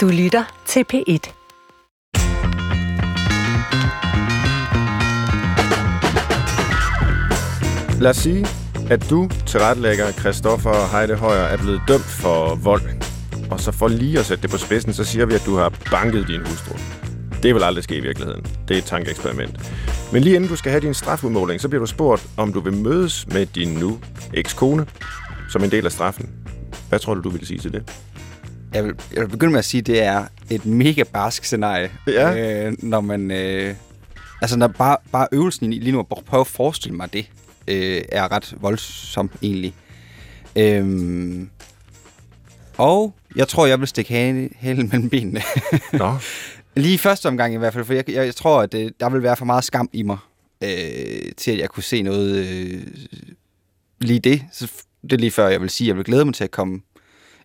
Du lytter til P1. Lad os sige, at du tilrettelægger Christoffer Heide Højer er blevet dømt for vold. Og så for lige at sætte det på spidsen, så siger vi, at du har banket din hustru. Det vil aldrig ske i virkeligheden. Det er et tankeeksperiment. Men lige inden du skal have din strafudmåling, så bliver du spurgt, om du vil mødes med din nu ekskone som en del af straffen. Hvad tror du, du vil sige til det? Jeg vil, jeg vil begynde med at sige, at det er et mega barsk scenarie. Ja. Øh, når man... Øh, altså, når bare, bare øvelsen lige nu, at prøve at forestille mig det, øh, er ret voldsom egentlig. Øhm, og jeg tror, jeg vil stikke halen mellem benene. Nå, Lige første omgang i hvert fald, for jeg, jeg, jeg tror, at øh, der vil være for meget skam i mig, øh, til at jeg kunne se noget øh, lige det. Så det er lige før, jeg vil sige, at jeg vil glæde mig til at komme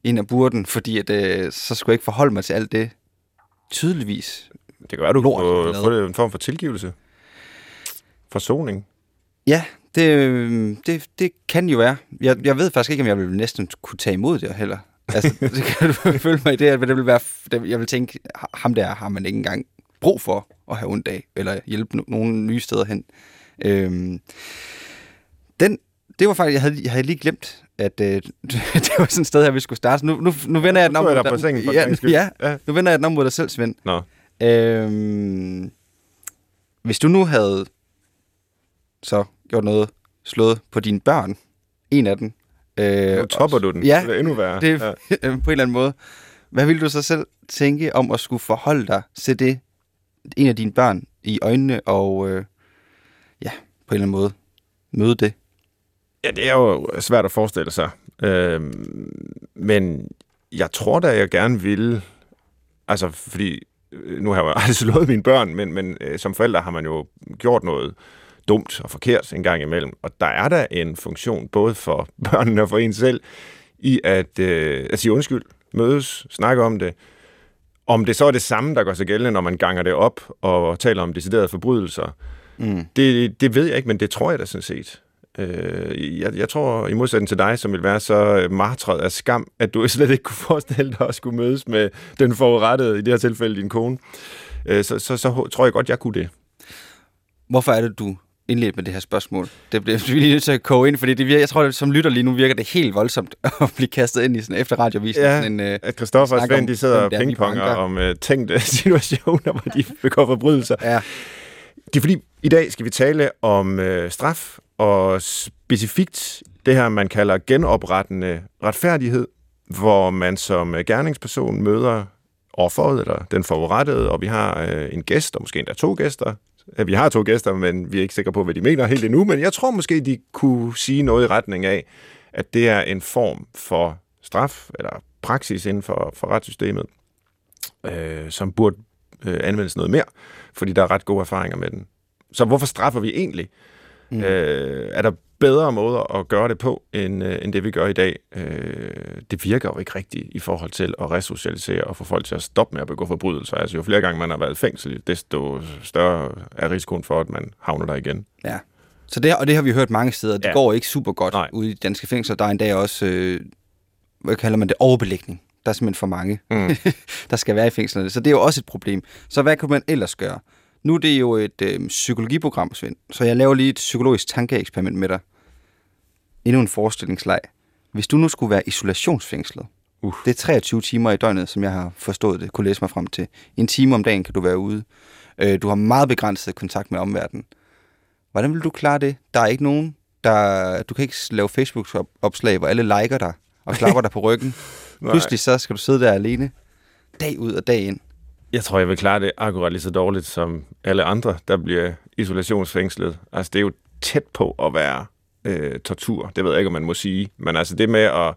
ind af burden, fordi at, øh, så skulle jeg ikke forholde mig til alt det tydeligvis. det kan være, du Lort, kunne få det en form for tilgivelse. Forsoning. Ja, det, øh, det, det kan jo være. Jeg, jeg ved faktisk ikke, om jeg vil næsten kunne tage imod det heller. Altså, det kan du følge mig i det, at det vil være, jeg vil tænke, ham der har man ikke engang brug for at have ondt af, eller hjælpe no- nogen nye steder hen. Øhm, den, det var faktisk, jeg havde, jeg havde lige glemt, at øh, det var sådan et sted her, vi skulle starte. Nu, nu, nu vender jeg den Nu om er mod der på sengen ja, ja, Ja. nu vender jeg den om mod dig selv, Svend. Nå, Øhm, hvis du nu havde så gjort noget, slået på dine børn, en af dem. Øh, nu topper du den. Ja, det er endnu værre. det Ja. på en eller anden måde. Hvad ville du så selv tænke om at skulle forholde dig til det, en af dine børn, i øjnene, og øh, ja, på en eller anden måde møde det? Ja, det er jo svært at forestille sig. Øhm, men jeg tror da, jeg gerne vil... Altså, fordi øh, nu har jeg jo aldrig slået mine børn, men, men øh, som forældre har man jo gjort noget dumt og forkert en gang imellem. Og der er der en funktion, både for børnene og for en selv, i at, øh, at sige undskyld, mødes, snakke om det. Om det så er det samme, der går sig gældende, når man ganger det op og taler om deciderede forbrydelser, Mm. det, det ved jeg ikke, men det tror jeg da sådan set. Øh, jeg, jeg tror, i modsætning til dig, som vil være så martret af skam, at du slet ikke kunne forestille dig at skulle mødes med den forurettede, i det her tilfælde din kone, øh, så, så, så tror jeg godt, jeg kunne det. Hvorfor er det, du indledte med det her spørgsmål? Det bliver vi lige nødt til at koge ind, fordi det virker, jeg tror, at som lytter lige nu virker det helt voldsomt at blive kastet ind i sådan efter radiovisen. Ja, sådan en, øh, At Christoffer og Svend, de sidder og det er, pingponger om uh, tænkte situationer, hvor de begår forbrydelser. ja, Det er fordi, i dag skal vi tale om øh, straf, og specifikt det her, man kalder genoprettende retfærdighed, hvor man som øh, gerningsperson møder offeret eller den forurettede, og vi har øh, en gæst, og måske endda to gæster. Vi har to gæster, men vi er ikke sikre på, hvad de mener helt endnu, men jeg tror måske, de kunne sige noget i retning af, at det er en form for straf, eller praksis inden for, for retssystemet, øh, som burde øh, anvendes noget mere, fordi der er ret gode erfaringer med den. Så hvorfor straffer vi egentlig? Mm. Øh, er der bedre måder at gøre det på, end, øh, end det vi gør i dag? Øh, det virker jo ikke rigtigt i forhold til at resocialisere og få folk til at stoppe med at begå forbrydelser. Altså jo flere gange man har været i fængsel, desto større er risikoen for, at man havner der igen. ja. Så det, og det har vi hørt mange steder. Det Ja. går ikke super godt Nej. ude i danske fængsler. Der er endda også, øh, hvad kalder man det, overbelægning. Der er simpelthen for mange, Mm. der skal være i fængslerne. Så det er jo også et problem. Så hvad kunne man ellers gøre? Nu er det jo et øh, psykologiprogram, Svend. Så jeg laver lige et psykologisk tankeeksperiment med dig. Endnu en forestillingsleg. Hvis du nu skulle være isolationsfængslet, Uh. det er 23 timer i døgnet, som jeg har forstået det, kunne læse mig frem til. En time om dagen kan du være ude. Øh, du har meget begrænset kontakt med omverdenen. Hvordan vil du klare det? Der er ikke nogen, der... Du kan ikke lave Facebook-opslag, hvor alle liker dig og klapper dig på ryggen. Pludselig så skal du sidde der alene, dag ud og dag ind. Jeg tror, jeg vil klare det akkurat lige så dårligt som alle andre, der bliver isolationsfængslet. Altså, det er jo tæt på at være øh, tortur. Det ved jeg ikke, om man må sige. Men altså, det med at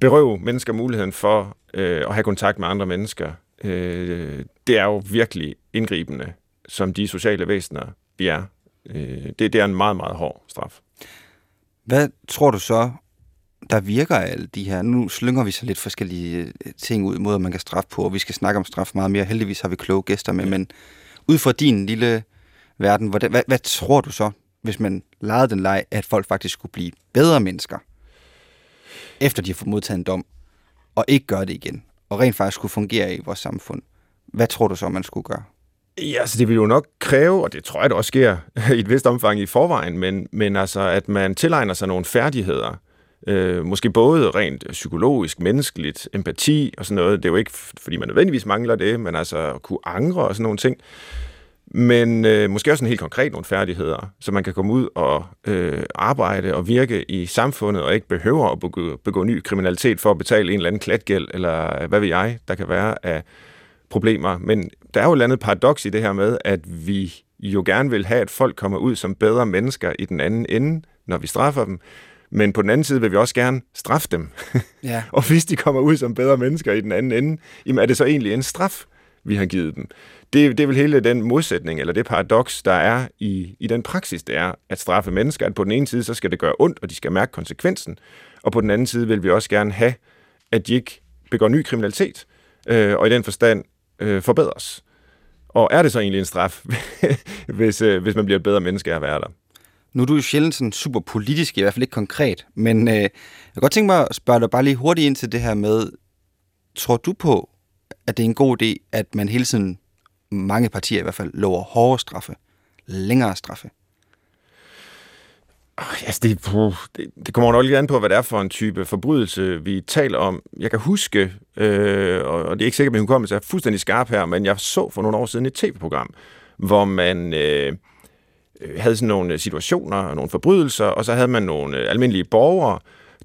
berøve mennesker muligheden for øh, at have kontakt med andre mennesker, øh, det er jo virkelig indgribende, som de sociale væsener, vi er. Øh, det, det er en meget, meget hård straf. Hvad tror du så, der virker alle de her? Nu slynger vi så lidt forskellige øh, ting ud, måder man kan straffe på, og vi skal snakke om straf meget mere. Heldigvis har vi kloge gæster med, men ud fra din lille verden, hvordan, hvad, hvad tror du så, hvis man legede den leg, at folk faktisk skulle blive bedre mennesker, efter de har fået modtaget en dom, og ikke gøre det igen? og rent faktisk skulle fungere i vores samfund, hvad tror du så, man skulle gøre? Ja, altså det vil jo nok kræve, og det tror jeg, det også sker i et vist omfang i forvejen, men, men altså, at man tilegner sig nogle færdigheder, øh, måske både rent psykologisk, menneskeligt, empati og sådan noget. Det er jo ikke, fordi man nødvendigvis mangler det, men altså at kunne angre og sådan nogle ting. Men øh, måske også en helt konkret nogle færdigheder, så man kan komme ud og øh, arbejde og virke i samfundet, og ikke behøver at begå, begå ny kriminalitet for at betale en eller anden klatgæld, eller hvad ved jeg, der kan være af problemer. Men der er jo et andet paradoks i det her med, at vi jo gerne vil have, at folk kommer ud som bedre mennesker i den anden ende, når vi straffer dem. Men på den anden side vil vi også gerne straffe dem. Ja. og hvis de kommer ud som bedre mennesker i den anden ende, jamen er det så egentlig en straf, vi har givet dem? Det, det er vel hele den modsætning, eller det paradoks, der er i, i den praksis, det er at straffe mennesker. At på den ene side, så skal det gøre ondt, og de skal mærke konsekvensen. Og på den anden side vil vi også gerne have, at de ikke begår ny kriminalitet, øh, og i den forstand øh, forbedres. Og er det så egentlig en straf, hvis, øh, hvis man bliver et bedre menneske af at være der? Nu er du jo sjældent sådan super politisk, i hvert fald ikke konkret, men øh, jeg kan godt tænke mig at spørge dig bare lige hurtigt ind til det her med, tror du på, at det er en god idé, at man hele tiden, mange partier i hvert fald, lover hårdere straffe, længere straffe? Altså det, det, det kommer nok lidt an på, hvad det er for en type forbrydelse, vi taler om. Jeg kan huske, øh, og det er ikke sikkert, at min hukommelse er fuldstændig skarp her, men jeg så for nogle år siden et tv-program, hvor man øh, Øh, havde sådan nogle øh, situationer, og nogle forbrydelser, og så havde man nogle øh, almindelige borgere,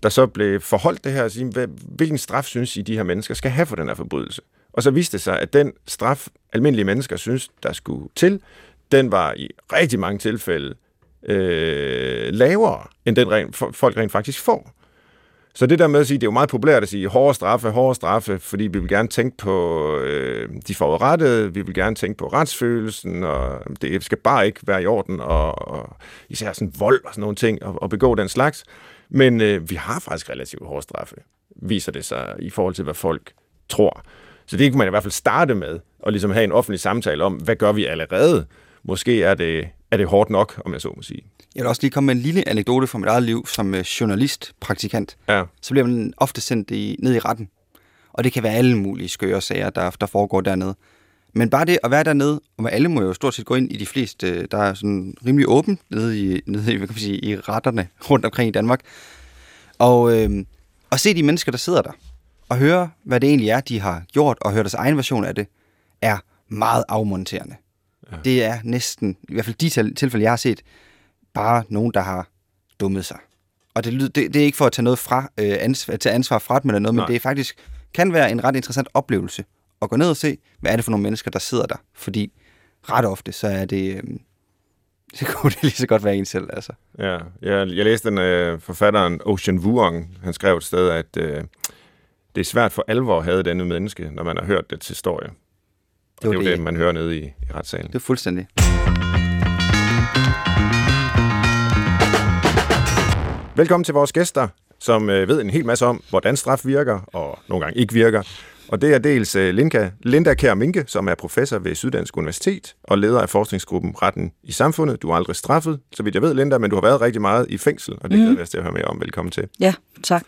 der så blev forholdt det her og sige, hvilken straf synes I, de her mennesker skal have for den her forbrydelse? Og så viste det sig, at den straf, almindelige mennesker synes, der skulle til, den var i rigtig mange tilfælde øh, lavere, end den rent, folk rent faktisk får. Så det der med at sige, det er jo meget populært at sige hårde straffe, hårde straffe, fordi vi vil gerne tænke på øh, de forurettede, vi vil gerne tænke på retsfølelsen, og det skal bare ikke være i orden, og, og især sådan vold og sådan nogle ting, og, og begå den slags. Men øh, vi har faktisk relativt hårde straffe, viser det sig, i forhold til, hvad folk tror. Så det kan man i hvert fald starte med, og ligesom have en offentlig samtale om, hvad gør vi allerede? Måske er det, er det hårdt nok, om jeg så må sige. Jeg vil også lige komme med en lille anekdote fra mit eget liv som øh, journalist, praktikant. Ja. Så bliver man ofte sendt i, ned i retten. Og det kan være alle mulige skøre sager, der, der foregår dernede. Men bare det at være dernede, og alle må jo stort set gå ind i de fleste, øh, der er sådan rimelig åbent nede i, nede i, hvad kan man sige, i retterne rundt omkring i Danmark. Og, øh, og se de mennesker, der sidder der, og høre, hvad det egentlig er, de har gjort, og høre deres egen version af det, er meget afmonterende. Ja. Det er næsten, i hvert fald de tilfælde, jeg har set, bare nogen, der har dummet sig. Og det, det, det er ikke for at tage noget fra, øh, ansvar, tage ansvar fra dem eller noget, Nej. men det er faktisk kan være en ret interessant oplevelse at gå ned og se, hvad er det for nogle mennesker, der sidder der. Fordi ret ofte, så er det... Øh, så kunne det lige så godt være en selv, altså. Ja, jeg, jeg læste den øh, forfatteren Ocean Vuong. Han skrev et sted, at øh, det er svært for alvor at have denne menneske, når man har hørt det til historie. Det, det er jo det, man hører nede i, i retssalen. Det er fuldstændig. Velkommen til vores gæster, som øh, ved en hel masse om, hvordan straf virker, og nogle gange ikke virker. Og det er dels øh, Linda, Linda Kær Minke, som er professor ved Syddansk Universitet og leder af forskningsgruppen Retten i Samfundet. Du er aldrig straffet, så vidt jeg ved, Linda, men du har været rigtig meget i fængsel, og det mm. glæder jeg til at høre mere om. Velkommen til. Ja, tak.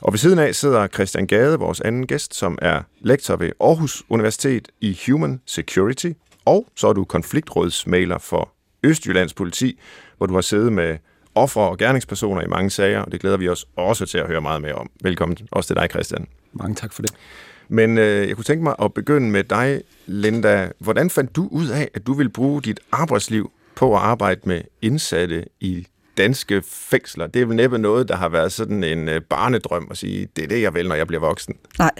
Og ved siden af sidder Christian Gade, vores anden gæst, som er lektor ved Aarhus Universitet i Human Security, og så er du konfliktrådsmaler for Østjyllands politi, hvor du har siddet med ofre og gerningspersoner i mange sager, og det glæder vi os også til at høre meget mere om. Velkommen også til dig, Christian. Mange tak for det. Men øh, jeg kunne tænke mig at begynde med dig, Linda. Hvordan fandt du ud af, at du ville bruge dit arbejdsliv på at arbejde med indsatte i danske fængsler? Det er vel næppe noget, der har været sådan en øh, barnedrøm at sige, det er det, jeg vil, når jeg bliver voksen. Nej.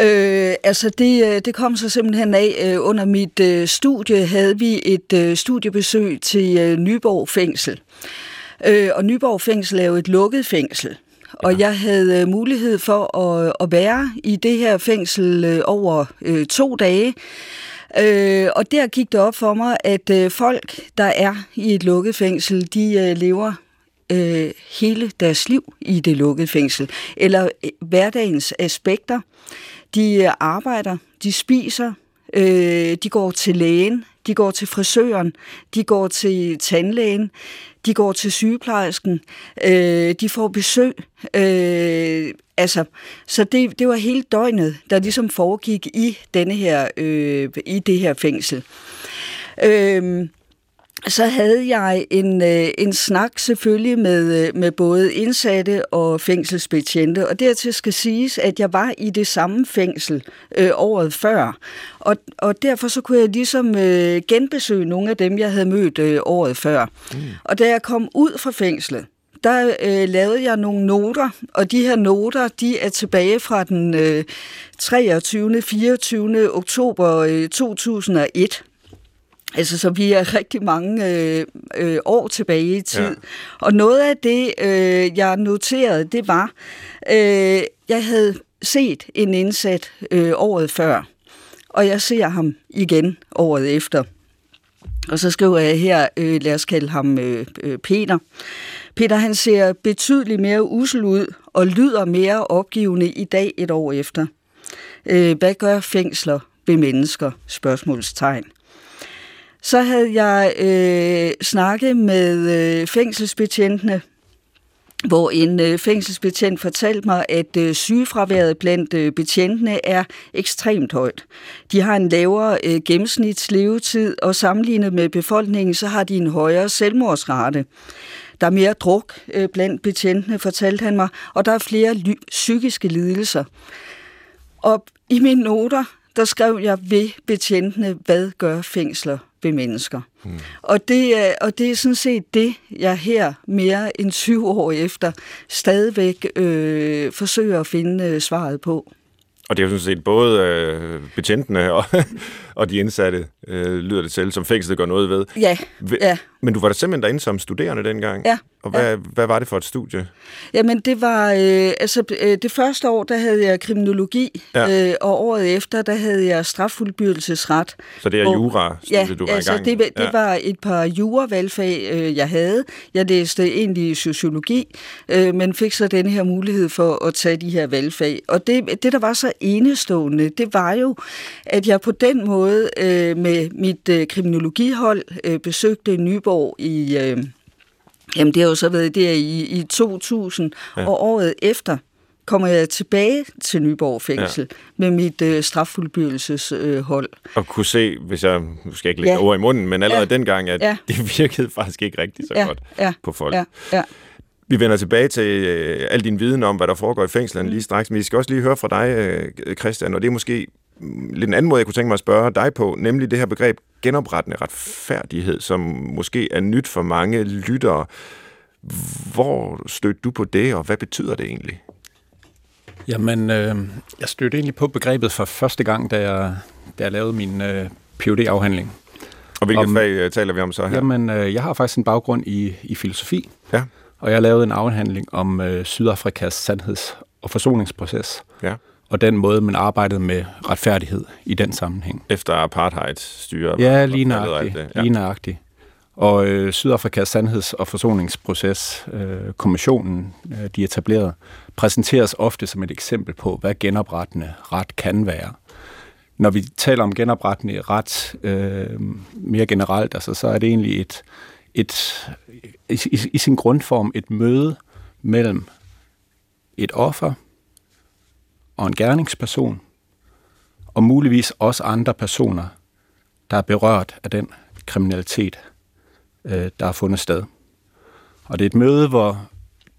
Øh, altså, det, øh, det kom så simpelthen af, øh, under mit øh, studie havde vi et øh, studiebesøg til øh, Nyborg Fængsel. Øh, og Nyborg Fængsel er jo et lukket fængsel. Og jeg havde øh, mulighed for at, at være i det her fængsel øh, over øh, to dage. Øh, og der gik det op for mig, at øh, folk, der er i et lukket fængsel, de øh, lever øh, hele deres liv i det lukkede fængsel. Eller øh, hverdagens aspekter. De øh, arbejder, de spiser, øh, de går til lægen, de går til frisøren, de går til tandlægen, de går til sygeplejersken, øh, de får besøg øh, altså, så det, det var hele døgnet, der ligesom foregik i denne her, øh, i det her fængsel. Øh, så havde jeg en, øh, en snak selvfølgelig med, øh, med både indsatte og fængselsbetjente, og dertil skal siges, at jeg var i det samme fængsel øh, året før, og, og derfor så kunne jeg ligesom øh, genbesøge nogle af dem, jeg havde mødt øh, året før. Mm. Og da jeg kom ud fra fængslet, der øh, lavede jeg nogle noter, og de her noter, de er tilbage fra den øh, 23. 24. oktober øh, 2001. Altså, så vi er rigtig mange øh, øh, år tilbage i tid. Ja. Og noget af det, øh, jeg noterede, det var, øh, jeg havde set en indsat øh, året før, og jeg ser ham igen året efter. Og så skriver jeg her, øh, lad os kalde ham øh, øh, Peter. Peter han ser betydeligt mere usel ud og lyder mere opgivende i dag et år efter. Øh, hvad gør fængsler ved mennesker? Spørgsmålstegn. Så havde jeg øh, snakket med øh, fængselsbetjentene, hvor en øh, fængselsbetjent fortalte mig, at øh, sygefraværet blandt øh, betjentene er ekstremt højt. De har en lavere øh, gennemsnitslevetid, og sammenlignet med befolkningen, så har de en højere selvmordsrate. Der er mere druk øh, blandt betjentene, fortalte han mig, og der er flere ly- psykiske lidelser. Og i mine noter, der skrev jeg ved betjentene, hvad gør fængsler ved mennesker. Mm. Og, det er, og det er sådan set det, jeg her mere end 20 år efter stadigvæk øh, forsøger at finde øh, svaret på. Og det er jo sådan set både øh, betjentene og, og de indsatte, øh, lyder det selv, som fængslet gør noget ved. Ja, ja. Men du var da simpelthen derinde som studerende dengang? Ja. Og hvad, ja. hvad var det for et studie? Jamen, det var... Øh, altså, øh, det første år, der havde jeg kriminologi, ja. øh, og året efter, der havde jeg straffuldbyrdelsesret. Så det er hvor, jura, ja, du var altså, i gang det, det ja. var et par juravalgfag, øh, jeg havde. Jeg læste egentlig sociologi, øh, men fik så denne her mulighed for at tage de her valgfag. Og det, det der var så enestående, det var jo, at jeg på den måde øh, med mit øh, kriminologihold øh, besøgte Nyborg i... Øh, Jamen, det har jo så været der i, i 2000, ja. og året efter kommer jeg tilbage til Nyborg Fængsel ja. med mit øh, straffuldbyrdelseshold. Øh, og kunne se, hvis jeg, nu skal jeg ikke lægge ja. over i munden, men allerede ja. dengang, at ja. det virkede faktisk ikke rigtig så ja. godt ja. på folk. Ja. Ja. Vi vender tilbage til øh, al din viden om, hvad der foregår i fængslerne mm. lige straks, men vi skal også lige høre fra dig, øh, Christian, og det er måske lidt en anden måde, jeg kunne tænke mig at spørge dig på, nemlig det her begreb genoprettende retfærdighed, som måske er nyt for mange lyttere. Hvor stødte du på det, og hvad betyder det egentlig? Jamen, øh, jeg stødte egentlig på begrebet for første gang, da jeg, da jeg lavede min øh, phd afhandling Og hvilket om, fag øh, taler vi om så her? Jamen, øh, jeg har faktisk en baggrund i, i filosofi, ja. og jeg lavede en afhandling om øh, Sydafrikas sandheds- og forsoningsproces. Ja og den måde, man arbejdede med retfærdighed i den sammenhæng. Efter apartheid-styre? Ja, lige nøjagtigt. Ja. Lige nøjagtigt. Og øh, Sydafrikas sandheds- og forsoningsproces, øh, kommissionen, øh, de etablerede, præsenteres ofte som et eksempel på, hvad genoprettende ret kan være. Når vi taler om genoprettende ret øh, mere generelt, altså, så er det egentlig et, et i, i, i sin grundform et møde mellem et offer, og en gerningsperson, og muligvis også andre personer, der er berørt af den kriminalitet, øh, der har fundet sted. Og det er et møde, hvor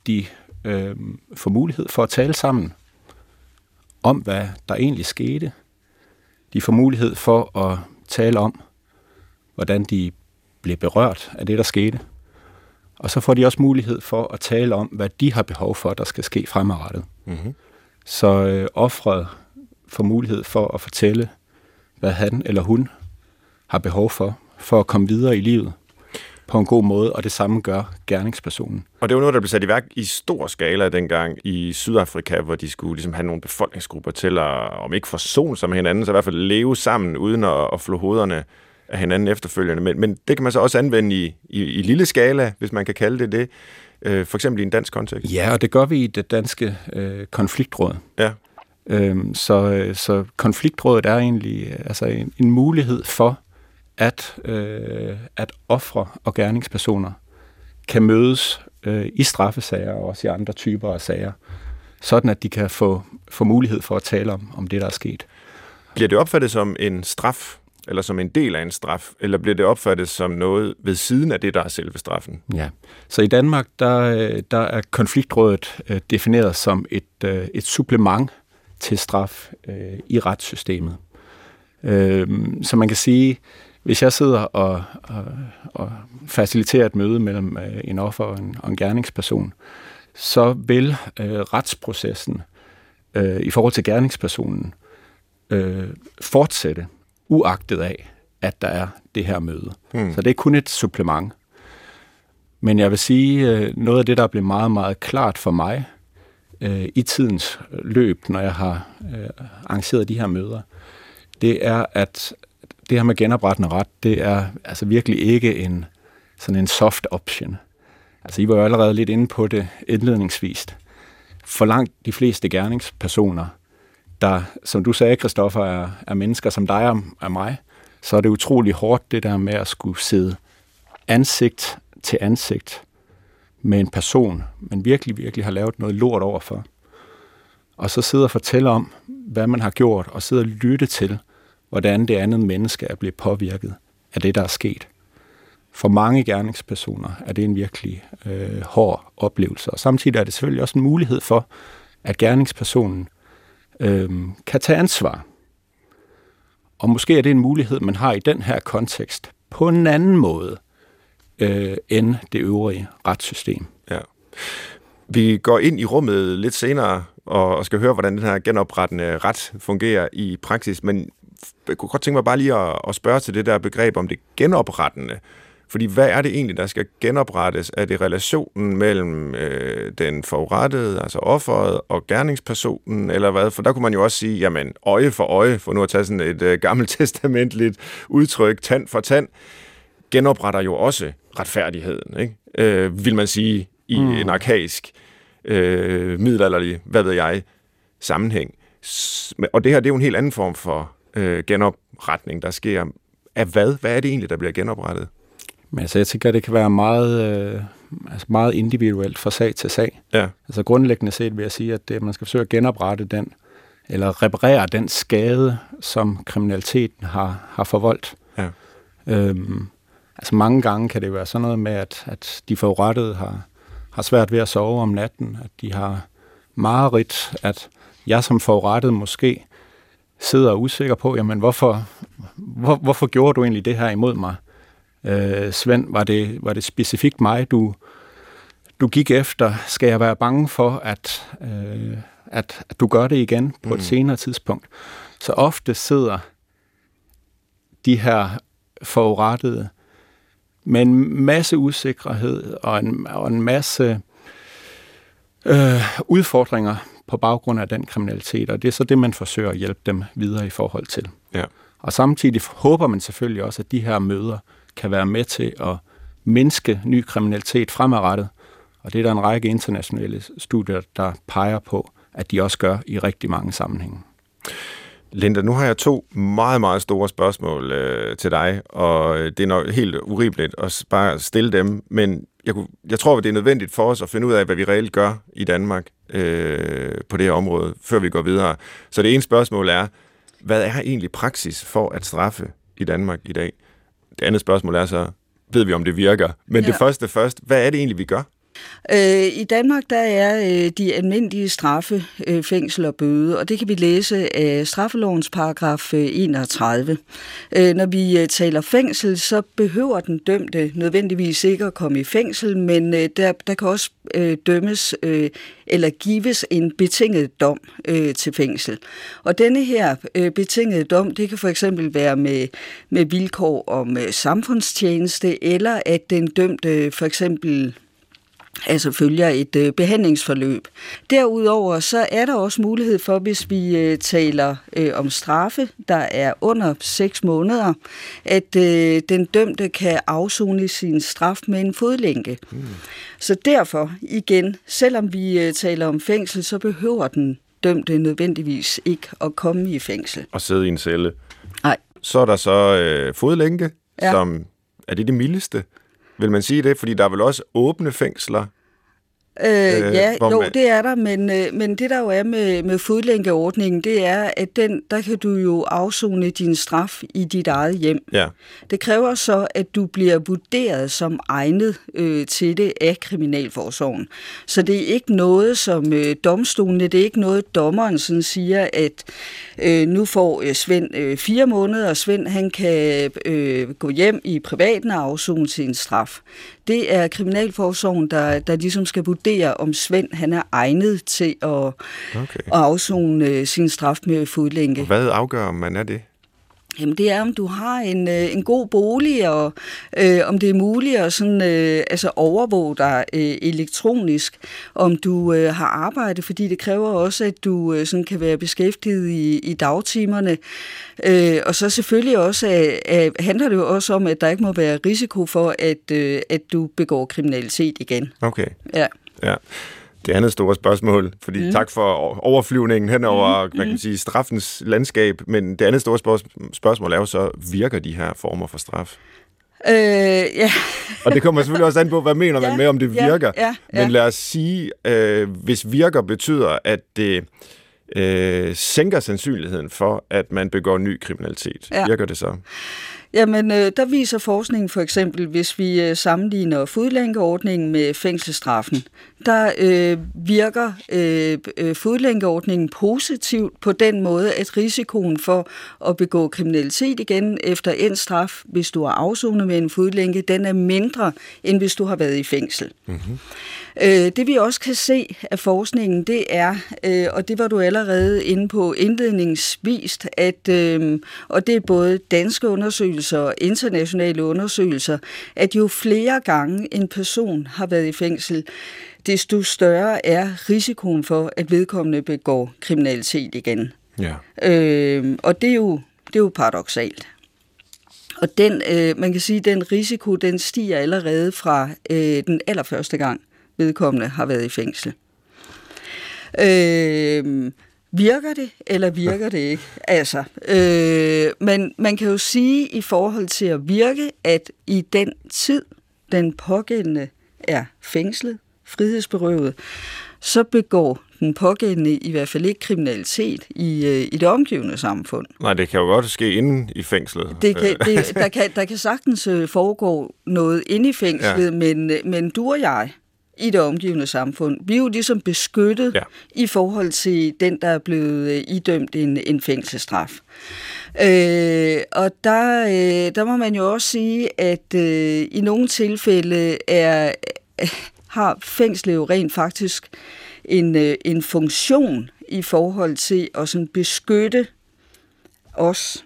de øh, får mulighed for at tale sammen om, hvad der egentlig skete. De får mulighed for at tale om, hvordan de blev berørt af det, der skete. Og så får de også mulighed for at tale om, hvad de har behov for, der skal ske fremadrettet. Mm-hmm. Så øh, offret får mulighed for at fortælle, hvad han eller hun har behov for, for at komme videre i livet på en god måde, og det samme gør gerningspersonen. Og det var noget, der blev sat i værk i stor skala dengang i Sydafrika, hvor de skulle ligesom have nogle befolkningsgrupper til at, om ikke forsone sig med hinanden, så i hvert fald leve sammen, uden at, at flå hovederne af hinanden efterfølgende. Men, men det kan man så også anvende i, i, i lille skala, hvis man kan kalde det det øh, for eksempel i en dansk kontekst? Ja, og det gør vi i det danske øh, konfliktråd. Ja. Øhm, så, øh, så konfliktrådet er egentlig øh, altså en, en mulighed for, at, øh, at ofre og gerningspersoner kan mødes øh, i straffesager og også i andre typer af sager sådan at de kan få, få mulighed for at tale om, om det, der er sket. Bliver det opfattet som en straf, eller som en del af en straf, eller bliver det opfattet som noget ved siden af det, der er selve straffen? Ja, så i Danmark, der, øh, der er konfliktrådet øh, defineret som et, øh, et supplement til straf øh, i retssystemet. Øh, så man kan sige, hvis jeg sidder og, og, og faciliterer et møde mellem øh, en offer og en, og en gerningsperson, så vil øh, retsprocessen øh, i forhold til gerningspersonen øh, fortsætte, uagtet af, at der er det her møde. Hmm. Så det er kun et supplement. Men jeg vil sige, øh, noget af det, der blev meget, meget klart for mig øh, i tidens løb, når jeg har øh, arrangeret de her møder, det er, at det her med genoprettende ret, det er altså virkelig ikke en sådan en soft option. Altså, I var jo allerede lidt inde på det indledningsvist. For langt de fleste gerningspersoner, der, som du sagde, Kristoffer, er, er mennesker som dig og er mig, så er det utrolig hårdt, det der med at skulle sidde ansigt til ansigt med en person, man virkelig, virkelig har lavet noget lort overfor. Og så sidde og fortælle om, hvad man har gjort, og sidde og lytte til, hvordan det andet menneske er blevet påvirket af det, der er sket. For mange gerningspersoner er det en virkelig øh, hård oplevelse, og samtidig er det selvfølgelig også en mulighed for, at gerningspersonen øh, kan tage ansvar. Og måske er det en mulighed, man har i den her kontekst på en anden måde øh, end det øvrige retssystem. Ja. Vi går ind i rummet lidt senere og skal høre, hvordan den her genoprettende ret fungerer i praksis, men jeg kunne godt tænke mig bare lige at, at spørge til det der begreb om det genoprettende. Fordi hvad er det egentlig, der skal genoprettes? Er det relationen mellem øh, den forurettede, altså offeret, og gerningspersonen, eller hvad? For der kunne man jo også sige, jamen, øje for øje, for nu at tage sådan et øh, gammelt testamentligt udtryk, tand for tand, genopretter jo også retfærdigheden, ikke? Øh, vil man sige, i mm. en arkaisk, øh, middelalderlig, hvad ved jeg, sammenhæng. Og det her, det er jo en helt anden form for øh, genopretning, der sker. Af hvad? Hvad er det egentlig, der bliver genoprettet? Men altså, jeg tænker, det kan være meget, øh, altså meget individuelt fra sag til sag. Ja. Altså grundlæggende set vil jeg sige, at det, man skal forsøge at genoprette den, eller reparere den skade, som kriminaliteten har, har forvoldt. Ja. Øhm, altså mange gange kan det være sådan noget med, at, at de forurettede har, har svært ved at sove om natten, at de har mareridt, at jeg som forurettet måske sidder usikker på, jamen hvorfor, hvor, hvorfor gjorde du egentlig det her imod mig? Øh, Svend, var det, var det specifikt mig, du, du gik efter? Skal jeg være bange for, at, øh, at, at du gør det igen på mm. et senere tidspunkt? Så ofte sidder de her forurettede med en masse usikkerhed og en, og en masse øh, udfordringer på baggrund af den kriminalitet, og det er så det, man forsøger at hjælpe dem videre i forhold til. Ja. Og samtidig håber man selvfølgelig også, at de her møder kan være med til at mindske ny kriminalitet fremadrettet, og det er der en række internationale studier, der peger på, at de også gør i rigtig mange sammenhænge. Linda, nu har jeg to meget, meget store spørgsmål øh, til dig, og øh, det er nok helt urimeligt at bare stille dem, men jeg, kunne, jeg tror, det er nødvendigt for os at finde ud af, hvad vi reelt gør i Danmark øh, på det her område, før vi går videre. Så det ene spørgsmål er, hvad er egentlig praksis for at straffe i Danmark i dag? Det andet spørgsmål er så, ved vi om det virker? Men ja. det første først, hvad er det egentlig, vi gør? Øh, I Danmark der er øh, de almindelige straffe, øh, fængsel og bøde, og det kan vi læse af straffelovens paragraf øh, 31. Øh, når vi øh, taler fængsel, så behøver den dømte nødvendigvis ikke at komme i fængsel, men der, der kan også dømmes eller gives en betinget dom til fængsel. Og denne her betingede dom, det kan for eksempel være med, med vilkår om samfundstjeneste, eller at den dømte for eksempel altså følger et øh, behandlingsforløb. Derudover så er der også mulighed for, hvis vi øh, taler øh, om straffe, der er under 6 måneder, at øh, den dømte kan afzone sin straf med en fodlænke. Mm. Så derfor igen, selvom vi øh, taler om fængsel, så behøver den dømte nødvendigvis ikke at komme i fængsel. Og sidde i en celle. Nej. Så er der så øh, fodlænke, ja. som er det det mildeste? Vil man sige det? Fordi der er vel også åbne fængsler, Øh, ja, jo, man... det er der, men, øh, men det der jo er med, med fodlænkeordningen, det er, at den, der kan du jo afzone din straf i dit eget hjem. Ja. Det kræver så, at du bliver vurderet som egnet øh, til det af Kriminalforsorgen. Så det er ikke noget, som øh, domstolene, det er ikke noget, dommeren sådan siger, at øh, nu får øh, Svend øh, fire måneder, og Svend han kan øh, gå hjem i privaten og afzone sin straf. Det er Kriminalforsorgen, der, der ligesom skal vurdere, om Svend han er egnet til at, okay. at afzone øh, sin straf med fodlænke. Hvad afgør, om man er det? Jamen det er, om du har en, øh, en god bolig, og øh, om det er muligt at sådan, øh, altså overvåge dig øh, elektronisk, om du øh, har arbejde, fordi det kræver også, at du øh, sådan kan være beskæftiget i, i dagtimerne. Øh, og så selvfølgelig også øh, øh, handler det jo også om, at der ikke må være risiko for, at, øh, at du begår kriminalitet igen. Okay. Ja. ja det andet store spørgsmål, fordi mm. tak for overflyvningen hen over, mm. hvad kan man mm. sige, straffens landskab, men det andet store spørgsmål er jo så, virker de her former for straf? Øh, ja. og det kommer selvfølgelig også an på, hvad mener man ja, med, om det virker. Ja, ja, ja. Men lad os sige, øh, hvis virker betyder, at det øh, sænker sandsynligheden for, at man begår ny kriminalitet. Ja. Virker det så? Jamen, øh, der viser forskningen for eksempel, hvis vi øh, sammenligner fodlænkeordningen med fængselsstraffen, der øh, virker øh, øh, fodlænkeordningen positivt på den måde, at risikoen for at begå kriminalitet igen efter en straf, hvis du har afsonet med en fodlænke, den er mindre, end hvis du har været i fængsel. Mm-hmm. Øh, det vi også kan se af forskningen, det er, øh, og det var du allerede inde på indledningsvist, at, øh, og det er både danske undersøgelser og internationale undersøgelser, at jo flere gange en person har været i fængsel, desto større er risikoen for, at vedkommende begår kriminalitet igen. Ja. Øh, og det er jo, det er jo paradoxalt. Og den, øh, man kan sige, den risiko, den stiger allerede fra øh, den allerførste gang, vedkommende har været i fængsel. Øh, virker det, eller virker det ikke? Altså, øh, men man kan jo sige i forhold til at virke, at i den tid, den pågældende er fængslet, frihedsberøvet, så begår den pågældende i hvert fald ikke kriminalitet i, øh, i det omgivende samfund. Nej, det kan jo godt ske inde i fængslet. Det kan, det, der, kan, der kan sagtens øh, foregå noget inde i fængslet, ja. men, øh, men du og jeg, i det omgivende samfund. Vi er jo ligesom beskyttet ja. i forhold til den, der er blevet øh, idømt en, en fængselsstraf. Øh, og der, øh, der må man jo også sige, at øh, i nogle tilfælde er, øh, har fængslet jo rent faktisk en, øh, en funktion i forhold til at sådan beskytte os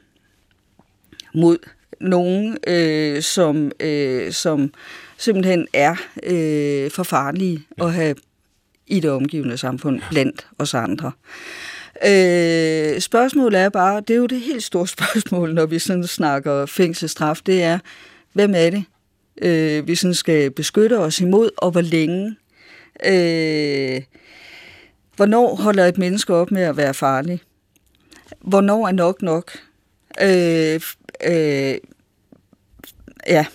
mod nogen, øh, som, øh, som simpelthen er øh, for farlige at have i det omgivende samfund blandt os andre. Øh, spørgsmålet er bare, det er jo det helt store spørgsmål, når vi sådan snakker fængselsstraf, det er, hvem er det, øh, vi sådan skal beskytte os imod, og hvor længe. Øh, hvornår holder et menneske op med at være farlig? Hvornår er nok nok? Øh, øh, ja,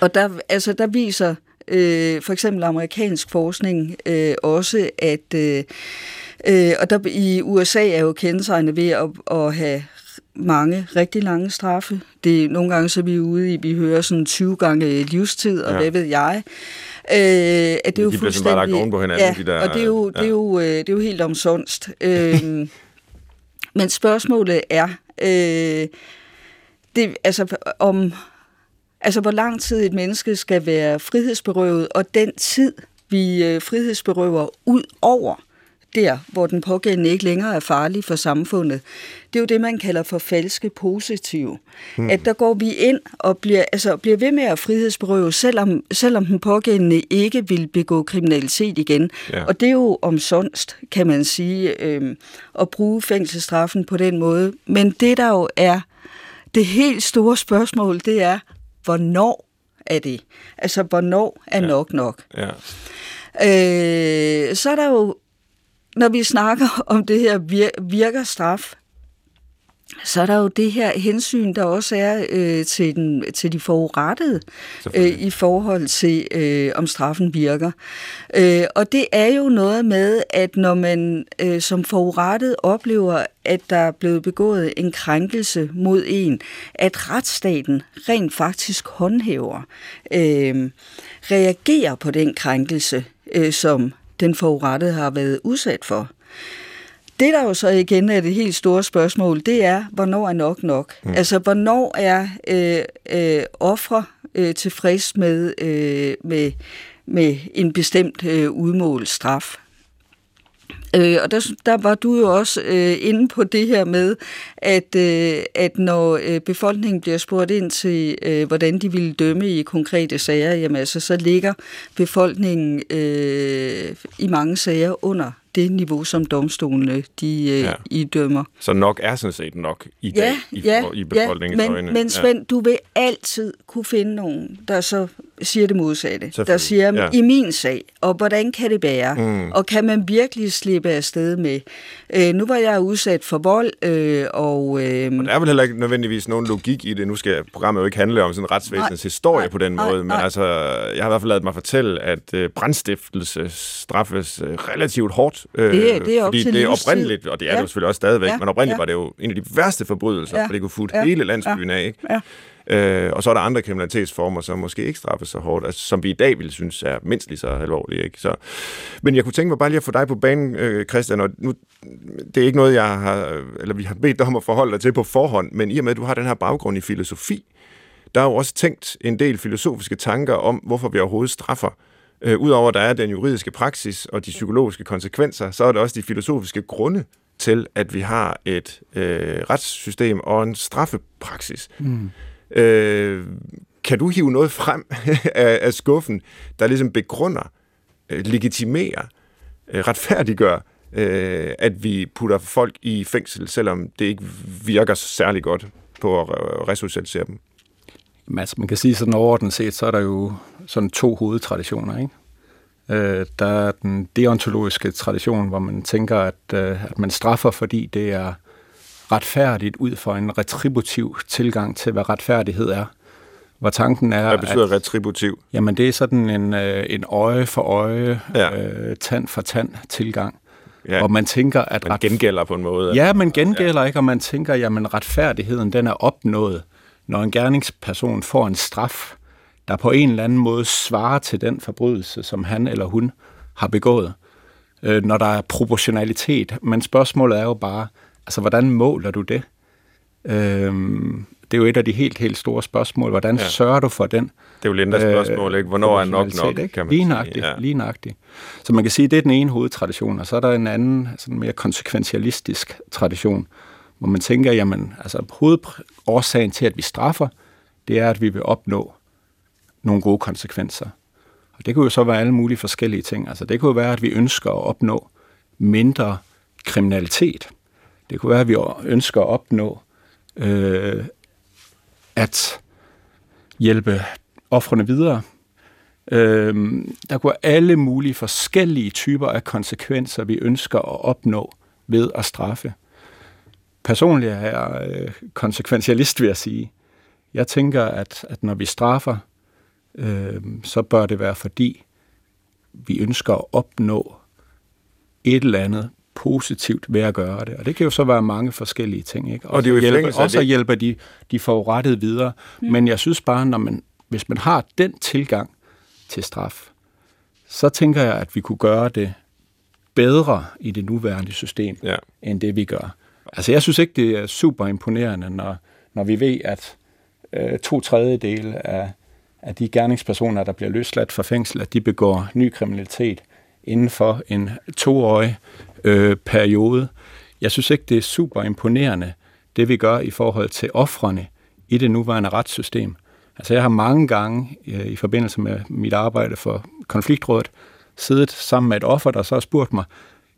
og der, altså, der viser øh, for eksempel amerikansk forskning øh, også, at øh, øh, og der i USA er jo kendetegnet ved at, at have mange rigtig lange straffe. Det, nogle gange så er vi ude i, vi hører sådan 20 gange livstid, og ja. hvad ved jeg. Øh, at det er jo de bliver bare lagt oven på hinanden, ja, de der... og det er jo, ja. det er jo, øh, det er jo helt omsonst. øh, men spørgsmålet er, øh, det, altså, om, Altså, hvor lang tid et menneske skal være frihedsberøvet, og den tid, vi øh, frihedsberøver ud over der, hvor den pågældende ikke længere er farlig for samfundet. Det er jo det, man kalder for falske positive. Hmm. At der går vi ind og bliver, altså, bliver ved med at frihedsberøve, selvom, selvom den pågældende ikke vil begå kriminalitet igen. Ja. Og det er jo omsonst, kan man sige, øh, at bruge fængselsstraffen på den måde. Men det, der jo er det helt store spørgsmål, det er, hvornår er det? Altså, hvornår er ja. nok nok? Ja. Øh, så er der jo, når vi snakker om det her vir- virker straf, så er der jo det her hensyn, der også er øh, til, den, til de forurettede øh, i forhold til, øh, om straffen virker. Øh, og det er jo noget med, at når man øh, som forurettet oplever, at der er blevet begået en krænkelse mod en, at retsstaten rent faktisk håndhæver, øh, reagerer på den krænkelse, øh, som den forurettede har været udsat for. Det, der jo så igen er det helt store spørgsmål, det er, hvornår er nok nok? Mm. Altså, hvornår er øh, øh, ofre øh, tilfreds med, øh, med, med en bestemt øh, udmålt straf? Øh, og der, der var du jo også øh, inde på det her med, at, øh, at når øh, befolkningen bliver spurgt ind til, øh, hvordan de ville dømme i konkrete sager, jamen altså, så ligger befolkningen øh, i mange sager under det niveau, som domstolene de, øh, ja. idømmer. Så nok er sådan set nok i ja, dag i, ja, i befolkningens ja, men, øjne. Men Svend, ja. du vil altid kunne finde nogen, der så siger det modsatte. Der siger, ja. i min sag, og hvordan kan det være? Mm. Og kan man virkelig slippe afsted med? Øh, nu var jeg udsat for vold, øh, og... Øh, og der er vel heller ikke nødvendigvis nogen logik i det. Nu skal programmet jo ikke handle om sådan retsvæsenets historie nej, på den måde, nej, men altså, jeg har i hvert fald lavet mig fortælle, at øh, brandstiftelse straffes øh, relativt hårdt. Øh, det, det er fordi det er oprindeligt, og det er ja. det jo selvfølgelig også stadigvæk, ja. men oprindeligt ja. var det jo en af de værste forbrydelser, ja. for det kunne futte ja. hele landsbyen ja. af. Ikke? Ja. Øh, og så er der andre kriminalitetsformer, som måske ikke straffes så hårdt, altså, som vi i dag ville synes er mindst lige så alvorlige. Ikke? Så, men jeg kunne tænke mig bare lige at få dig på banen, øh, Christian, og nu, det er ikke noget, jeg har, eller vi har bedt dig om at forholde dig til på forhånd, men i og med, at du har den her baggrund i filosofi, der er jo også tænkt en del filosofiske tanker om, hvorfor vi overhovedet straffer. Øh, Udover at der er den juridiske praksis og de psykologiske konsekvenser, så er der også de filosofiske grunde til, at vi har et øh, retssystem og en straffepraksis. Mm. Øh, kan du hive noget frem af, af skuffen, der ligesom begrunder, øh, legitimerer, øh, retfærdiggør, øh, at vi putter folk i fængsel, selvom det ikke virker særlig godt på at resocialisere dem? Men altså, man kan sige sådan overordnet set, så er der jo sådan to hovedtraditioner, ikke? Øh, der er den deontologiske tradition, hvor man tænker, at, øh, at man straffer, fordi det er retfærdigt ud fra en retributiv tilgang til, hvad retfærdighed er. Hvor tanken er... Hvad betyder at, retributiv? Jamen, det er sådan en, øh, en øje for øje, ja. øh, tand for tand tilgang. Ja. Og man tænker, at... Man ret... gengælder på en måde. Ja, man gengælder ja. ikke, og man tænker, jamen retfærdigheden, den er opnået, når en gerningsperson får en straf, der på en eller anden måde svarer til den forbrydelse, som han eller hun har begået. Øh, når der er proportionalitet. Men spørgsmålet er jo bare, Altså, hvordan måler du det? Øhm, det er jo et af de helt, helt store spørgsmål. Hvordan ja. sørger du for den? Det er jo Lindas øh, spørgsmål, ikke? Hvornår er nok nok, ikke? kan man lige nøjagtigt, sige. Ja. Lige nøjagtigt. Så man kan sige, at det er den ene hovedtradition, og så er der en anden, sådan mere konsekventialistisk tradition, hvor man tænker, jamen, altså hovedårsagen til, at vi straffer, det er, at vi vil opnå nogle gode konsekvenser. Og det kunne jo så være alle mulige forskellige ting. Altså det kunne være, at vi ønsker at opnå mindre kriminalitet. Det kunne være, at vi ønsker at opnå øh, at hjælpe offrene videre. Øh, der kunne være alle mulige forskellige typer af konsekvenser, vi ønsker at opnå ved at straffe. Personligt er jeg øh, konsekventialist, vil jeg sige. Jeg tænker, at, at når vi straffer, øh, så bør det være fordi, vi ønsker at opnå et eller andet positivt ved at gøre det. Og det kan jo så være mange forskellige ting. Ikke? Også og det er jo hjælper, også det... hjælper de, de forurettede videre. Mm. Men jeg synes bare, når man, hvis man har den tilgang til straf, så tænker jeg, at vi kunne gøre det bedre i det nuværende system, ja. end det vi gør. Altså jeg synes ikke, det er super imponerende, når, når vi ved, at øh, to tredjedele af, af de gerningspersoner, der bliver løsladt fra fængsel, at de begår ny kriminalitet inden for en toårig øh, periode. Jeg synes ikke, det er super imponerende, det vi gør i forhold til offrene i det nuværende retssystem. Altså jeg har mange gange øh, i forbindelse med mit arbejde for konfliktrådet siddet sammen med et offer, der så har spurgt mig,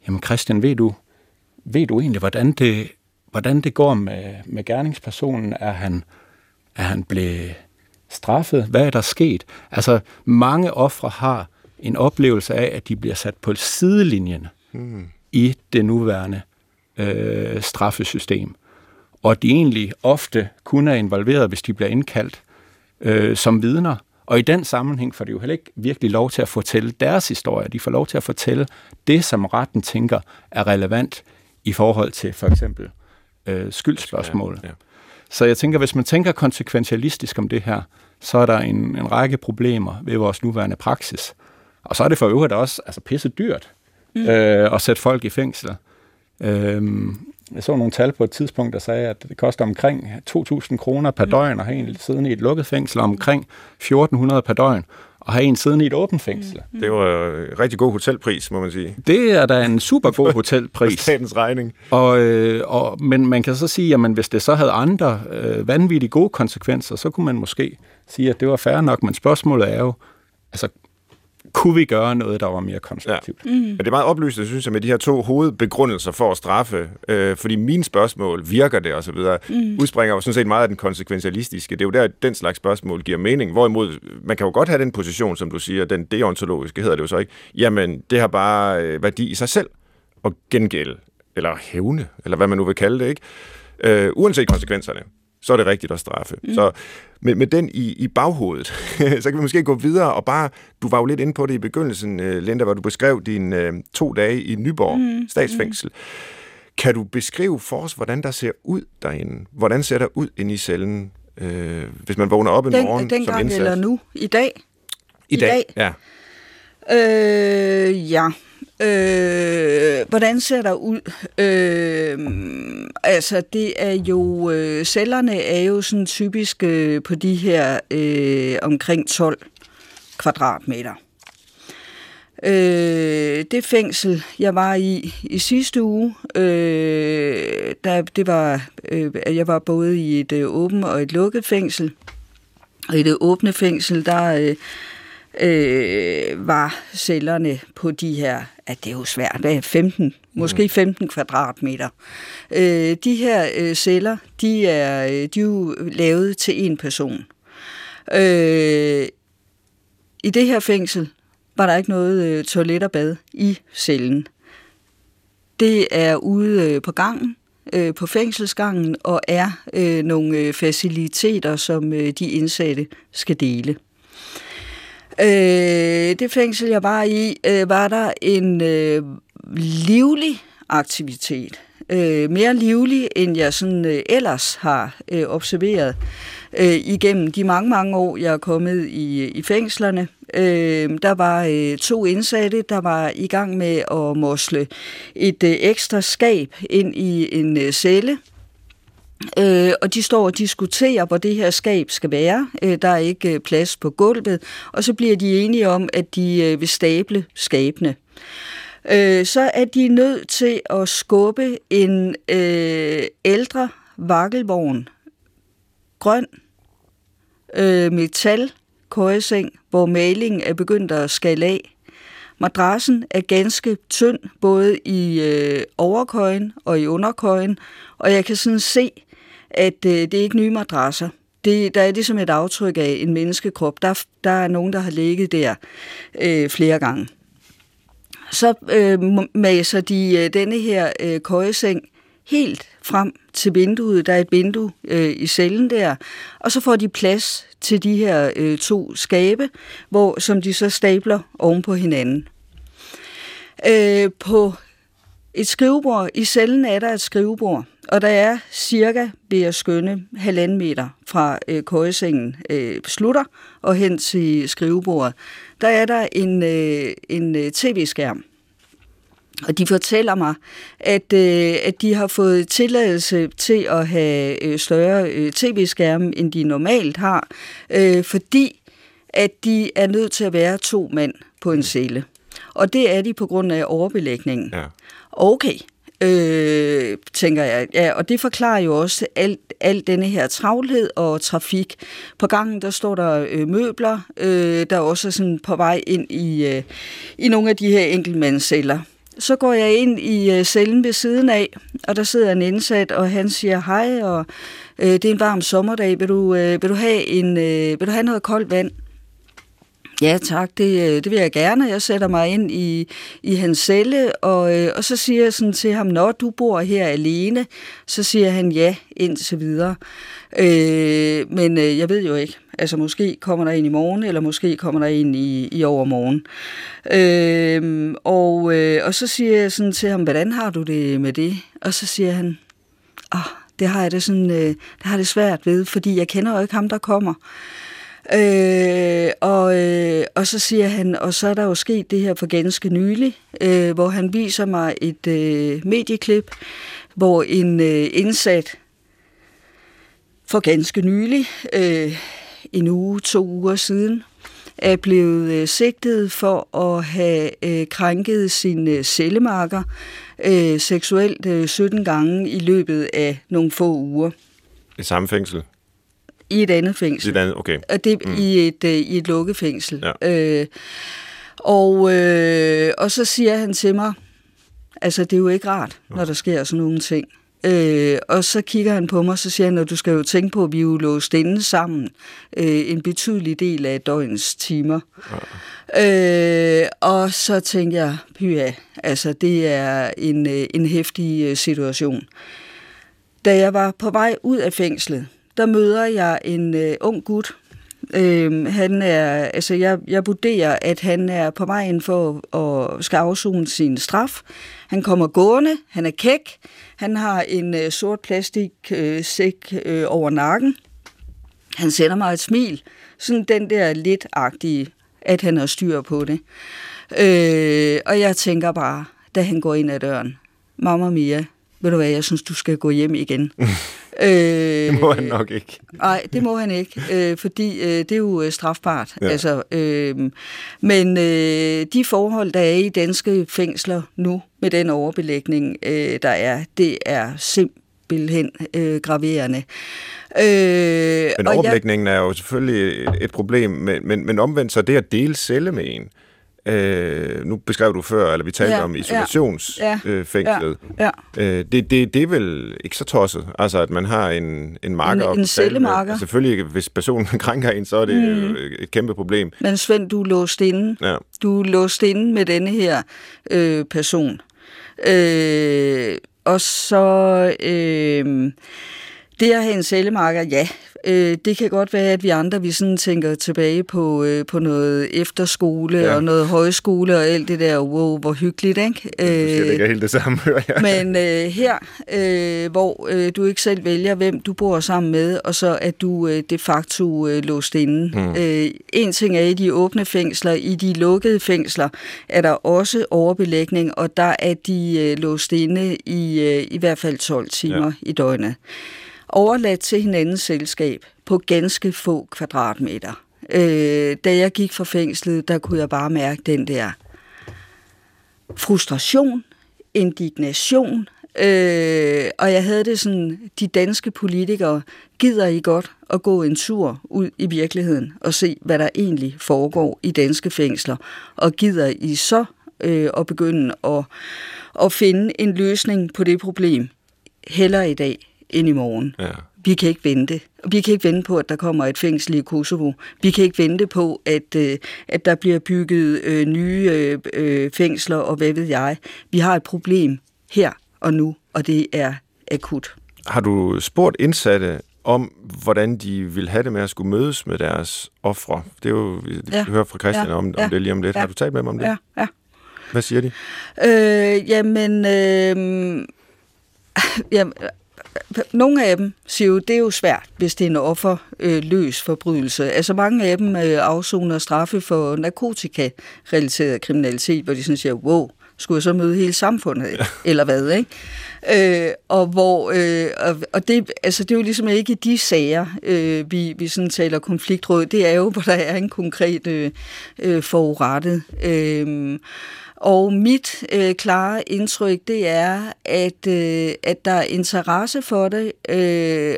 jamen Christian, ved du, ved du egentlig, hvordan det, hvordan det går med, med gerningspersonen? Er han, er han blevet straffet? Hvad er der sket? Altså mange ofre har en oplevelse af, at de bliver sat på sidelinjen mm i det nuværende øh, straffesystem. og de egentlig ofte kun er involveret, hvis de bliver indkaldt øh, som vidner. Og i den sammenhæng får de jo heller ikke virkelig lov til at fortælle deres historie. De får lov til at fortælle det, som retten tænker er relevant i forhold til for eksempel øh, skyldspørgsmål. Ja, ja. Så jeg tænker, hvis man tænker konsekventialistisk om det her, så er der en, en række problemer ved vores nuværende praksis. Og så er det for øvrigt også altså, pisse dyrt mm. øh, at sætte folk i fængsel. Øh, jeg så nogle tal på et tidspunkt, der sagde, at det koster omkring 2.000 kroner per mm. døgn at have en siddende i et lukket fængsel, og omkring 1.400 per døgn at have en siddende i et åbent fængsel. Mm. Det var en rigtig god hotelpris, må man sige. Det er da en super god hotelpris. statens regning. Og, øh, og, men man kan så sige, at hvis det så havde andre øh, vanvittigt gode konsekvenser, så kunne man måske sige, at det var fair nok, men spørgsmålet er jo, altså kunne vi gøre noget, der var mere konstruktivt? Ja. Mm. Men det er meget oplysende, synes jeg, med de her to hovedbegrundelser for at straffe. Øh, fordi mine spørgsmål, virker det osv., mm. udspringer jo sådan set meget af den konsekventialistiske. Det er jo der, den slags spørgsmål giver mening. Hvorimod, man kan jo godt have den position, som du siger, den deontologiske hedder det jo så ikke. Jamen, det har bare øh, værdi i sig selv at gengælde, eller hævne, eller hvad man nu vil kalde det, ikke? Øh, uanset konsekvenserne så er det rigtigt at straffe. Mm. Så med, med den i, i baghovedet, så kan vi måske gå videre og bare, du var jo lidt inde på det i begyndelsen, uh, Linda, hvor du beskrev dine uh, to dage i Nyborg mm. statsfængsel. Mm. Kan du beskrive for os, hvordan der ser ud derinde? Hvordan ser der ud inde i cellen, uh, hvis man vågner op en den, morgen den som indsat? eller nu? I dag? I, I dag, dag, ja. Øh, ja. Øh, hvordan ser der ud? Øh, altså, det er jo... Øh, cellerne er jo sådan typisk øh, på de her øh, omkring 12 kvadratmeter. Øh, det fængsel, jeg var i i sidste uge, øh, der, det var, øh, jeg var både i et øh, åbent og et lukket fængsel. Og i det åbne fængsel, der... Øh, øh, var cellerne på de her, at det er jo svært, hvad er 15, måske 15 mm. kvadratmeter. Øh, de her øh, celler, de er, øh, de er jo lavet til en person. Øh, I det her fængsel var der ikke noget øh, toilet og bad i cellen. Det er ude øh, på gangen, øh, på fængselsgangen, og er øh, nogle øh, faciliteter, som øh, de indsatte skal dele. Øh, det fængsel, jeg var i, øh, var der en øh, livlig aktivitet. Øh, mere livlig, end jeg sådan øh, ellers har øh, observeret øh, igennem de mange, mange år, jeg er kommet i, øh, i fængslerne. Øh, der var øh, to indsatte, der var i gang med at mosle et øh, ekstra skab ind i en øh, celle. Øh, og de står og diskuterer, hvor det her skab skal være. Øh, der er ikke øh, plads på gulvet. Og så bliver de enige om, at de øh, vil stable skabene. Øh, så er de nødt til at skubbe en øh, ældre vakkelvogn, grøn, øh, metal, køjeseng, hvor malingen er begyndt at skale af. Madrassen er ganske tynd, både i øh, overkøjen og i underkøjen, og jeg kan sådan se, at øh, det er ikke nye madrasser. Det, der er ligesom et aftryk af en menneskekrop. Der, der er nogen, der har ligget der øh, flere gange. Så øh, maser de øh, denne her øh, køjeseng helt frem til vinduet. Der er et vindue øh, i cellen der, og så får de plads til de her øh, to skabe, hvor, som de så stabler oven på hinanden. Øh, på et skrivebord, i cellen er der et skrivebord, og der er cirka, ved at skønne, halvanden meter fra øh, køjesengen øh, slutter og hen til skrivebordet, der er der en, øh, en øh, tv-skærm. Og de fortæller mig, at, øh, at de har fået tilladelse til at have øh, større øh, tv-skærme, end de normalt har, øh, fordi at de er nødt til at være to mand på en celle. Og det er de på grund af overbelægningen. Ja. Okay, øh, tænker jeg. Ja, og det forklarer jo også alt, alt denne her travlhed og trafik. På gangen, der står der øh, møbler, øh, der er også sådan på vej ind i, øh, i nogle af de her enkeltmandsceller. Så går jeg ind i øh, cellen ved siden af, og der sidder en indsat, og han siger hej, og øh, det er en varm sommerdag, vil du, øh, vil du, have, en, øh, vil du have noget koldt vand? Ja tak, det, øh, det vil jeg gerne. Jeg sætter mig ind i, i hans celle, og, øh, og så siger jeg sådan til ham, når du bor her alene, så siger han ja, indtil videre. Øh, men øh, jeg ved jo ikke. Altså måske kommer der en i morgen, eller måske kommer der en i, i overmorgen. Øh, og, øh, og så siger jeg sådan til ham, hvordan har du det med det? Og så siger han, oh, det har jeg det sådan, øh, det har det svært ved, fordi jeg kender jo ikke ham, der kommer. Øh, og, øh, og så siger han, og så er der jo sket det her for ganske nylig, øh, hvor han viser mig et øh, medieklip, hvor en øh, indsat for ganske nylig, øh, en uge, to uger siden, er blevet øh, sigtet for at have øh, krænket sin øh, cellemarker øh, seksuelt øh, 17 gange i løbet af nogle få uger. I samme fængsel? I et andet fængsel. I et andet, okay. Og det mm. i et, øh, i et lukket fængsel. Ja. Øh, og, øh, og så siger han til mig, altså det er jo ikke rart, når der sker sådan nogle ting. Øh, og så kigger han på mig, så siger han, at du skal jo tænke på, at vi er jo låst inde sammen øh, en betydelig del af døgnets timer. Ja. Øh, og så tænker jeg, pyha, altså det er en, øh, en hæftig øh, situation. Da jeg var på vej ud af fængslet, der møder jeg en øh, ung gut. Øh, han er, altså jeg, jeg vurderer, at han er på vej ind for at skal afzone sin straf. Han kommer gående, han er kæk, han har en øh, sort plastiksæk øh, øh, over nakken. Han sender mig et smil, sådan den der lidt agtige, at han har styr på det. Øh, og jeg tænker bare, da han går ind ad døren, Mamma Mia, ved du hvad, jeg synes, du skal gå hjem igen. øh, det må han nok ikke. Nej, det må han ikke, øh, fordi øh, det er jo øh, strafbart. Ja. Altså, øh, men øh, de forhold, der er i danske fængsler nu, med den overbelægning, øh, der er, det er simpelthen øh, graverende. Øh, men overbelægningen jeg, er jo selvfølgelig et, et problem, men, men, men omvendt så det at dele celle med en, Øh, nu beskrev du før, eller vi talte ja, om isolationsfængslet. Ja, øh, ja, ja. øh, det, det, det er vel ikke så tosset, altså at man har en, en marker. En, en cellemarker. Altså, selvfølgelig, hvis personen krænker en, så er det mm. et kæmpe problem. Men Svend, du er låst inde. Ja. Du er låst inde med denne her øh, person. Øh, og så... Øh, det at have en cellemarker, ja, øh, det kan godt være, at vi andre vi sådan tænker tilbage på, øh, på noget efterskole ja. og noget højskole og alt det der, wow, hvor hyggeligt, ikke? Øh, det ikke helt det samme, hører jeg. Men øh, her, øh, hvor øh, du ikke selv vælger, hvem du bor sammen med, og så at du øh, de facto øh, låst inde. Hmm. Øh, en ting er i de åbne fængsler, i de lukkede fængsler er der også overbelægning, og der er de øh, låst inde i, øh, i hvert fald 12 timer ja. i døgnet overladt til hinandens selskab på ganske få kvadratmeter. Øh, da jeg gik fra fængslet, der kunne jeg bare mærke den der frustration, indignation, øh, og jeg havde det sådan, de danske politikere, gider I godt at gå en tur ud i virkeligheden og se, hvad der egentlig foregår i danske fængsler, og gider I så øh, at begynde at, at finde en løsning på det problem, heller i dag end i morgen. Ja. Vi kan ikke vente. Vi kan ikke vente på, at der kommer et fængsel i Kosovo. Vi kan ikke vente på, at, øh, at der bliver bygget øh, nye øh, fængsler, og hvad ved jeg. Vi har et problem her og nu, og det er akut. Har du spurgt indsatte om, hvordan de vil have det med at skulle mødes med deres ofre? Det er jo, det ja. hører fra Christian ja. om, om ja. det lige om lidt. Ja. Har du talt med dem om det? Ja, ja. Hvad siger de? Øh, jamen, øh, jamen, nogle af dem siger jo, det er jo svært, hvis det er en offerløs forbrydelse. Altså mange af dem øh, afsoner straffe for narkotika-relateret kriminalitet, hvor de sådan siger, wow, skulle jeg så møde hele samfundet, ja. eller hvad, ikke? Øh, og hvor, øh, og, og det, altså det er jo ligesom ikke de sager, øh, vi, vi sådan taler konfliktråd, det er jo, hvor der er en konkret øh, øh forurettet. Øh, og mit øh, klare indtryk, det er, at, øh, at der er interesse for det, øh,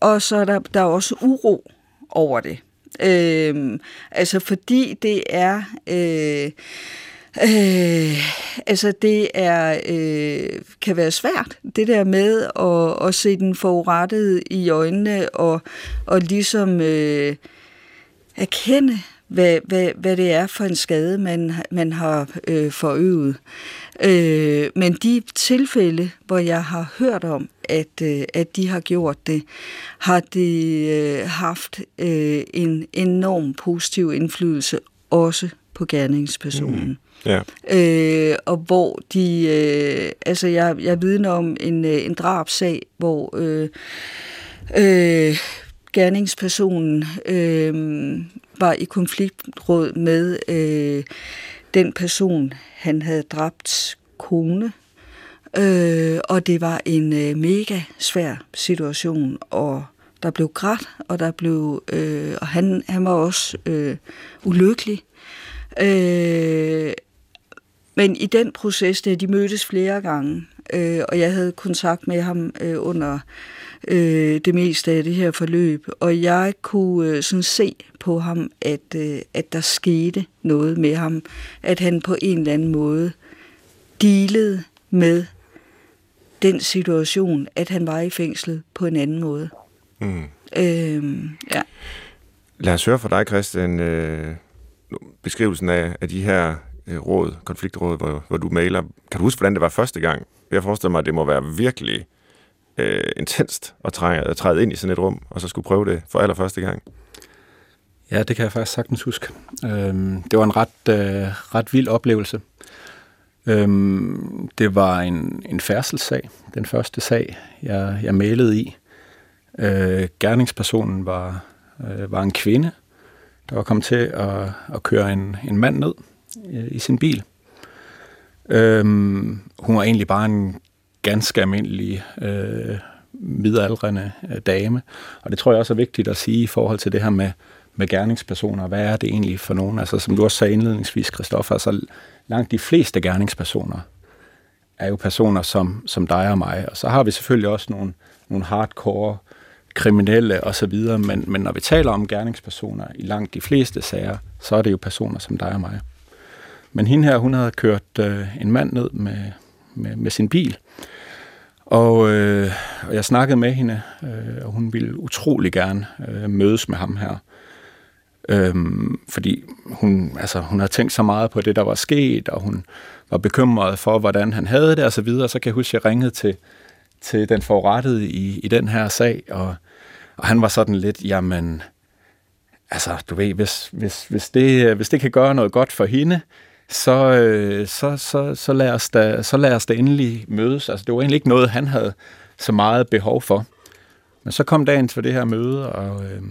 og så er der, der er også uro over det. Øh, altså fordi det er... Øh, Øh, altså det er øh, kan være svært, det der med at, at se den forurettede i øjnene og, og ligesom øh, erkende, hvad, hvad, hvad det er for en skade, man, man har øh, forøvet. Øh, men de tilfælde, hvor jeg har hørt om, at, øh, at de har gjort det, har det øh, haft øh, en enorm positiv indflydelse også på gerningspersonen. Mm. Ja. Øh, og hvor de, øh, altså jeg, jeg vidner om en, øh, en drabsag, hvor øh, øh, gerningspersonen øh, var i konfliktråd med øh, den person, han havde dræbt kone. Øh, og det var en øh, mega svær situation, og der blev grædt, og der blev, øh, og han, han var også øh, ulykkelig. Øh, men i den proces, der de mødtes flere gange, øh, og jeg havde kontakt med ham øh, under øh, det meste af det her forløb, og jeg kunne øh, sådan se på ham, at, øh, at der skete noget med ham, at han på en eller anden måde dealede med den situation, at han var i fængslet på en anden måde. Mm. Øh, ja. Lad os høre fra dig, Christian, øh, beskrivelsen af, af de her øh, råd, konfliktråd, hvor, hvor du maler. Kan du huske, hvordan det var første gang? Jeg forestiller mig, at det må være virkelig øh, intenst at træde, at træde ind i sådan et rum, og så skulle prøve det for allerførste gang. Ja, det kan jeg faktisk sagtens huske. Øhm, det var en ret, øh, ret vild oplevelse. Øhm, det var en, en færdselssag, den første sag, jeg, jeg malede i. Øh, gerningspersonen var, øh, var en kvinde, der var kommet til at, at køre en, en mand ned øh, i sin bil. Øhm, hun var egentlig bare en ganske almindelig øh, midaldrende øh, dame, og det tror jeg også er vigtigt at sige i forhold til det her med, med gerningspersoner. Hvad er det egentlig for nogen? Altså, som du også sagde indledningsvis, Christoffer, altså langt de fleste gerningspersoner er jo personer som, som dig og mig, og så har vi selvfølgelig også nogle, nogle hardcore kriminelle og så videre, men, men når vi taler om gerningspersoner i langt de fleste sager, så er det jo personer som dig og mig. Men hende her, hun havde kørt øh, en mand ned med, med, med sin bil, og, øh, og jeg snakkede med hende, øh, og hun ville utrolig gerne øh, mødes med ham her. Øhm, fordi hun, altså, hun havde tænkt så meget på det, der var sket, og hun var bekymret for, hvordan han havde det, og så videre. Så kan jeg huske, at jeg ringede til, til den forurettede i, i den her sag, og, og han var sådan lidt, jamen, altså, du ved, hvis, hvis, hvis, det, hvis det kan gøre noget godt for hende, så, øh, så, så, så, lad os da, så lad os da endelig mødes. Altså, det var egentlig ikke noget, han havde så meget behov for. Men så kom dagen for det her møde, og, øh,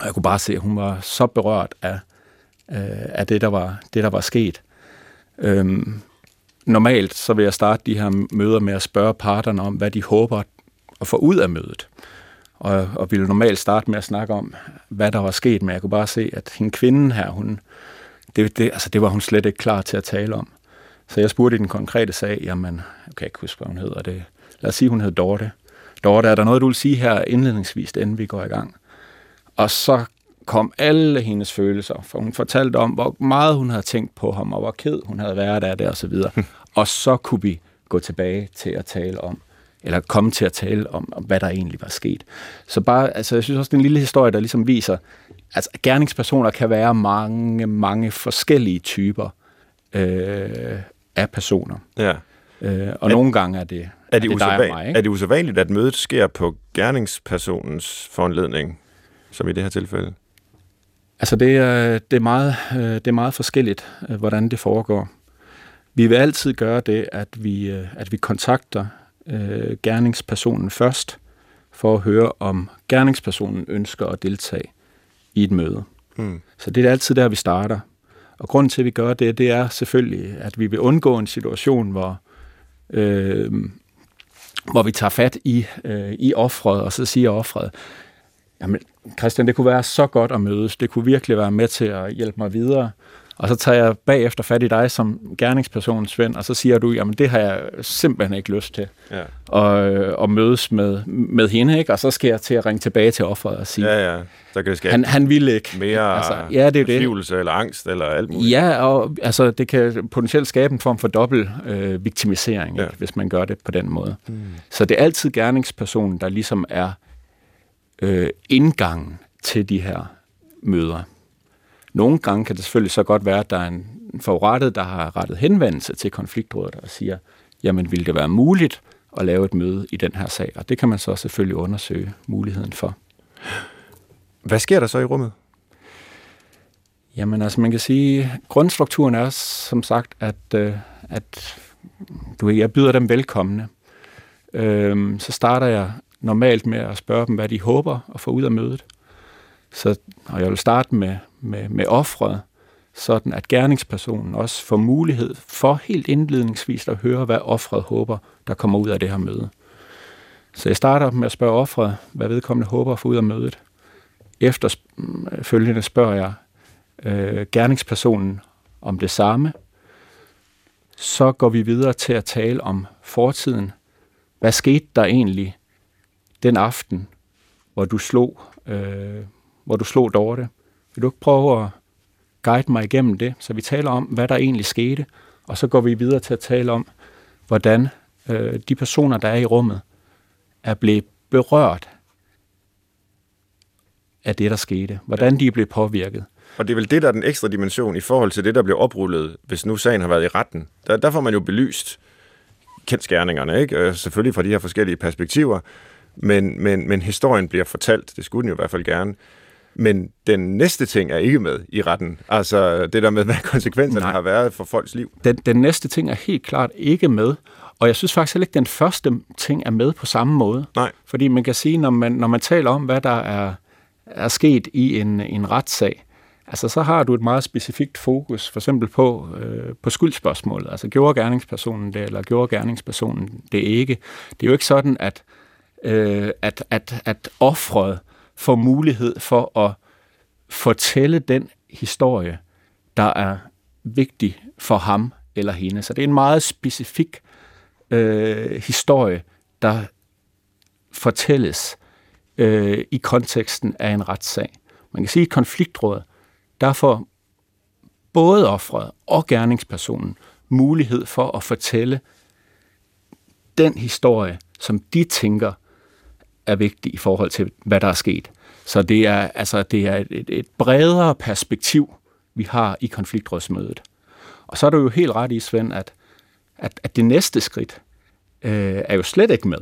og jeg kunne bare se, at hun var så berørt af, øh, af det, der var, det, der var sket. Øh, normalt så vil jeg starte de her møder med at spørge parterne om, hvad de håber at få ud af mødet. Og, og ville normalt starte med at snakke om, hvad der var sket, men jeg kunne bare se, at hende kvinden her, hun, det, det, altså det var hun slet ikke klar til at tale om. Så jeg spurgte i den konkrete sag, jamen, jeg kan ikke huske, hvad hun hedder. Det. Lad os sige, hun hed Dorte. Dorte, er der noget, du vil sige her indledningsvis, inden vi går i gang? Og så kom alle hendes følelser, for hun fortalte om, hvor meget hun havde tænkt på ham, og hvor ked hun havde været af det, og så videre. og så kunne vi gå tilbage til at tale om, eller komme til at tale om, om hvad der egentlig var sket. Så bare, altså, jeg synes også, det er en lille historie, der ligesom viser, altså gerningspersoner kan være mange, mange forskellige typer øh, af personer. Ja. Øh, og er, nogle gange er det, er det, er det usædvan- mig, ikke? Er det usædvanligt, at mødet sker på gerningspersonens foranledning, som i det her tilfælde? Altså det er, det er, meget, øh, det er meget forskelligt, øh, hvordan det foregår. Vi vil altid gøre det, at vi, øh, at vi kontakter øh, gerningspersonen først, for at høre, om gerningspersonen ønsker at deltage i et møde. Mm. Så det er altid der, vi starter. Og grunden til, at vi gør det, det er selvfølgelig, at vi vil undgå en situation, hvor, øh, hvor vi tager fat i, øh, i offret, og så siger offret, jamen Christian, det kunne være så godt at mødes, det kunne virkelig være med til at hjælpe mig videre, og så tager jeg bagefter fat i dig som gerningsperson, Svend, og så siger du, jamen det har jeg simpelthen ikke lyst til. Ja. Og, og mødes med, med hende, ikke? Og så skal jeg til at ringe tilbage til offeret og sige, ja, ja. Så kan det han, han ville ikke. Mere altså, ja, det er det. eller angst eller alt muligt. Ja, og altså, det kan potentielt skabe en form for dobbelt øh, viktimisering, ja. ikke? hvis man gør det på den måde. Hmm. Så det er altid gerningspersonen, der ligesom er øh, indgangen til de her møder. Nogle gange kan det selvfølgelig så godt være, at der er en forurettet, der har rettet henvendelse til konfliktrådet og siger, jamen vil det være muligt at lave et møde i den her sag? Og det kan man så selvfølgelig undersøge muligheden for. Hvad sker der så i rummet? Jamen altså, man kan sige, grundstrukturen er som sagt, at, øh, at du, jeg byder dem velkomne. Øhm, så starter jeg normalt med at spørge dem, hvad de håber at få ud af mødet. Så, og jeg vil starte med, med, med offret, sådan at gerningspersonen også får mulighed for helt indledningsvis at høre, hvad offret håber, der kommer ud af det her møde. Så jeg starter med at spørge offret, hvad vedkommende håber at få ud af mødet. Efterfølgende øh, spørger jeg øh, gerningspersonen om det samme. Så går vi videre til at tale om fortiden. Hvad skete der egentlig den aften, hvor du slog, øh, hvor du slog Dorte? Vil du ikke prøve at guide mig igennem det? Så vi taler om, hvad der egentlig skete, og så går vi videre til at tale om, hvordan øh, de personer, der er i rummet, er blevet berørt af det, der skete. Hvordan de er blevet påvirket. Og det er vel det, der er den ekstra dimension i forhold til det, der bliver oprullet, hvis nu sagen har været i retten. Der, der får man jo belyst kendskærningerne, ikke? Øh, selvfølgelig fra de her forskellige perspektiver, men, men, men historien bliver fortalt, det skulle den jo i hvert fald gerne. Men den næste ting er ikke med i retten. Altså det der med, hvad konsekvenserne Nej. har været for folks liv. Den, den næste ting er helt klart ikke med. Og jeg synes faktisk heller ikke, den første ting er med på samme måde. Nej. Fordi man kan sige, når man, når man taler om, hvad der er, er sket i en, en retssag, altså så har du et meget specifikt fokus, for eksempel på, øh, på skyldspørgsmålet. Altså gjorde gerningspersonen det, eller gjorde gerningspersonen det ikke? Det er jo ikke sådan, at, øh, at, at, at offret får mulighed for at fortælle den historie, der er vigtig for ham eller hende. Så det er en meget specifik øh, historie, der fortælles øh, i konteksten af en retssag. Man kan sige, at konfliktråd, der får både offret og gerningspersonen mulighed for at fortælle den historie, som de tænker er vigtig i forhold til, hvad der er sket. Så det er, altså, det er et, et bredere perspektiv, vi har i konfliktrådsmødet. Og så er du jo helt ret i, Svend, at, at, at det næste skridt øh, er jo slet ikke med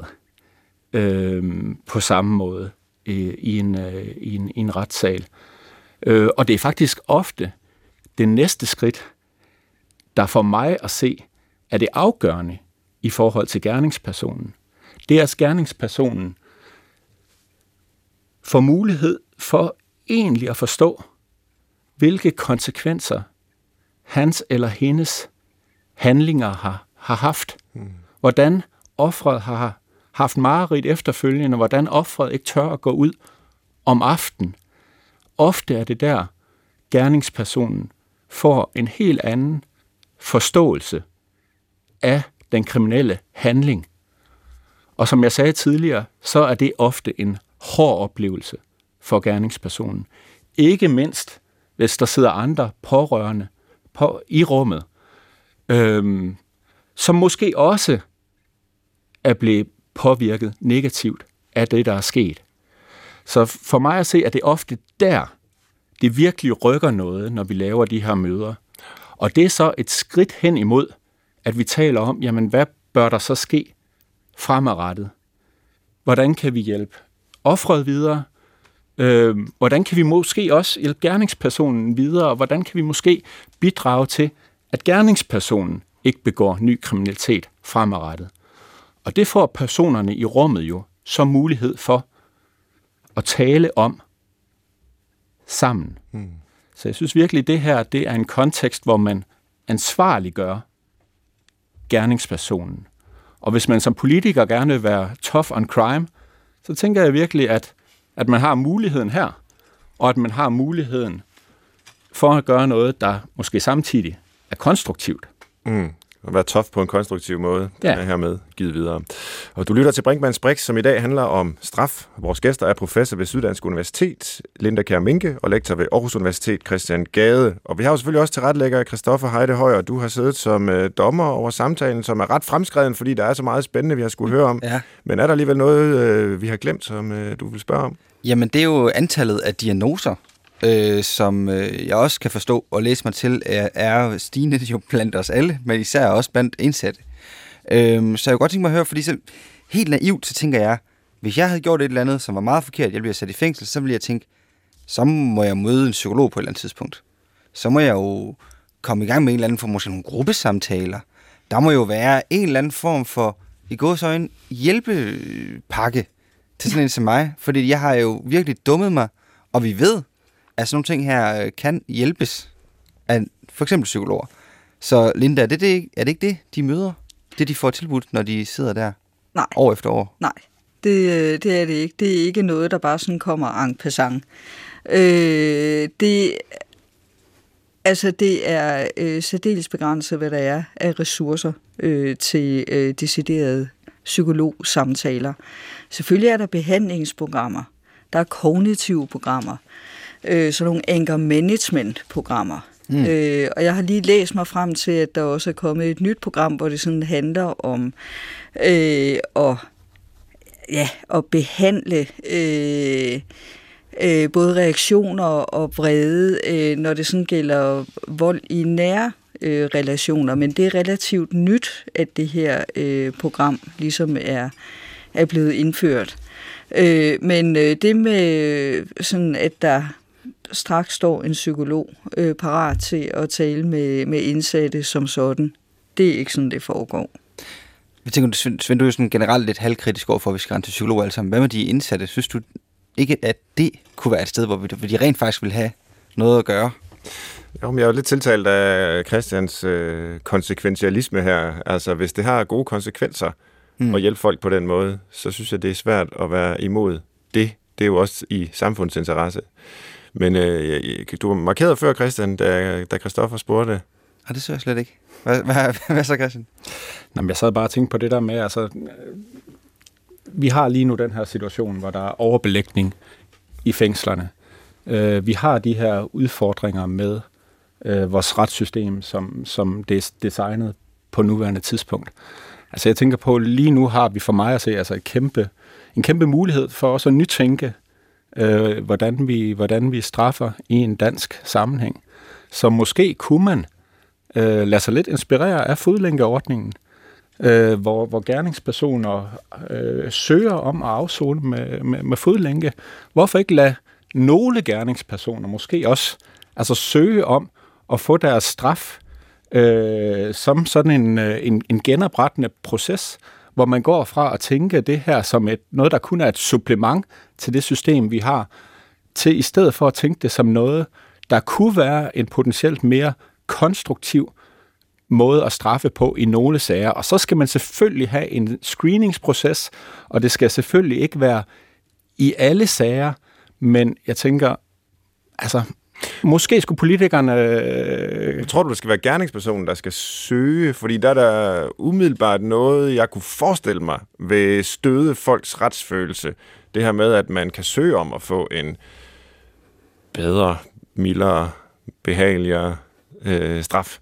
øh, på samme måde øh, i, en, øh, i, en, i en retssal. Øh, og det er faktisk ofte det næste skridt, der for mig at se, er det afgørende i forhold til gerningspersonen. Det er, at gerningspersonen får mulighed for egentlig at forstå, hvilke konsekvenser hans eller hendes handlinger har, har haft. Mm. Hvordan offret har haft mareridt efterfølgende, hvordan offret ikke tør at gå ud om aften. Ofte er det der, gerningspersonen får en helt anden forståelse af den kriminelle handling. Og som jeg sagde tidligere, så er det ofte en hård oplevelse for gerningspersonen. Ikke mindst, hvis der sidder andre pårørende på, i rummet, øhm, som måske også er blevet påvirket negativt af det, der er sket. Så for mig at se, at det ofte der, det virkelig rykker noget, når vi laver de her møder. Og det er så et skridt hen imod, at vi taler om, jamen hvad bør der så ske fremadrettet? Hvordan kan vi hjælpe offret videre? Øh, hvordan kan vi måske også hjælpe gerningspersonen videre? Og hvordan kan vi måske bidrage til, at gerningspersonen ikke begår ny kriminalitet fremadrettet? Og det får personerne i rummet jo som mulighed for at tale om sammen. Mm. Så jeg synes virkelig, at det her det er en kontekst, hvor man ansvarliggør gerningspersonen. Og hvis man som politiker gerne vil være tough on crime, så tænker jeg virkelig, at, at man har muligheden her, og at man har muligheden for at gøre noget, der måske samtidig er konstruktivt. Mm at være tof på en konstruktiv måde. Ja. Den er hermed givet videre. Og du lytter til Brinkmanns Brix, som i dag handler om straf. Vores gæster er professor ved Syddansk Universitet, Linda Kjær Minke, og lektor ved Aarhus Universitet, Christian Gade. Og vi har jo selvfølgelig også til retlægger Christoffer Heidehøj, og du har siddet som øh, dommer over samtalen, som er ret fremskreden, fordi der er så meget spændende, vi har skulle høre om. Ja. Men er der alligevel noget, øh, vi har glemt, som øh, du vil spørge om? Jamen, det er jo antallet af diagnoser, øh, som øh, jeg også kan forstå og læse mig til, er, er stigende jo blandt os alle, men især også blandt indsatte. Øh, så jeg kunne godt tænke mig at høre, fordi så, helt naivt, så tænker jeg, hvis jeg havde gjort et eller andet, som var meget forkert, jeg bliver sat i fængsel, så ville jeg tænke, så må jeg møde en psykolog på et eller andet tidspunkt. Så må jeg jo komme i gang med en eller anden form, måske nogle gruppesamtaler. Der må jo være en eller anden form for, i gåsøjne, hjælpepakke til sådan en som mig. Fordi jeg har jo virkelig dummet mig, og vi ved, at sådan nogle ting her øh, kan hjælpes af for eksempel psykologer. Så Linda, er det, det, er det ikke det, de møder? Det, de får tilbudt, når de sidder der? Nej. År efter år? Nej, det, øh, det er det ikke. Det er ikke noget, der bare sådan kommer en passant. Øh, det, altså, det er øh, særdeles begrænset, hvad der er af ressourcer øh, til øh, deciderede psykologsamtaler. Selvfølgelig er der behandlingsprogrammer, der er kognitive programmer, øh, sådan nogle anger management programmer. Mm. Øh, og jeg har lige læst mig frem til, at der også er kommet et nyt program, hvor det sådan handler om øh, at, ja, at behandle øh, øh, både reaktioner og vrede, øh, når det sådan gælder vold i nære øh, relationer. Men det er relativt nyt, at det her øh, program ligesom er, er blevet indført. Øh, men øh, det med sådan, at der straks står en psykolog øh, parat til at tale med, med indsatte som sådan, det er ikke sådan, det foregår. Jeg tænker, Svend, du er sådan generelt lidt halvkritisk over for, at vi skal rende til psykolog alle sammen. Hvad med de indsatte? Synes du ikke, at det kunne være et sted, hvor, vi, hvor de rent faktisk vil have noget at gøre? Jo, men jeg er jo lidt tiltalt af Christians øh, konsekventialisme her. Altså, hvis det har gode konsekvenser mm. at hjælpe folk på den måde, så synes jeg, det er svært at være imod det. Det er jo også i samfundets interesse. Men øh, du markerede før, Christian, da, da Christoffer spurgte. Ja, det så jeg slet ikke. Hvad, hvad, hvad så, Christian? Nå, jeg sad bare og tænkte på det der med, altså, vi har lige nu den her situation, hvor der er overbelægning i fængslerne. Øh, vi har de her udfordringer med øh, vores retssystem, som, som det er designet på nuværende tidspunkt. Altså jeg tænker på, lige nu har vi for mig at se altså et kæmpe, en kæmpe mulighed for os at nytænke, øh, hvordan, vi, hvordan vi straffer i en dansk sammenhæng. Så måske kunne man øh, lade sig lidt inspirere af fodlænkeordningen, øh, hvor, hvor gerningspersoner øh, søger om at afzone med, med, med fodlænke. Hvorfor ikke lade nogle gerningspersoner måske også altså søge om at få deres straf øh, som sådan en, øh, en, en genoprettende proces, hvor man går fra at tænke det her som et, noget, der kun er et supplement til det system, vi har, til i stedet for at tænke det som noget, der kunne være en potentielt mere konstruktiv måde at straffe på i nogle sager. Og så skal man selvfølgelig have en screeningsproces, og det skal selvfølgelig ikke være i alle sager, men jeg tænker, altså, Måske skulle politikerne... Jeg tror du, det skal være gerningspersonen, der skal søge? Fordi der er der umiddelbart noget, jeg kunne forestille mig ved støde folks retsfølelse. Det her med, at man kan søge om at få en bedre, mildere, behageligere øh, straf.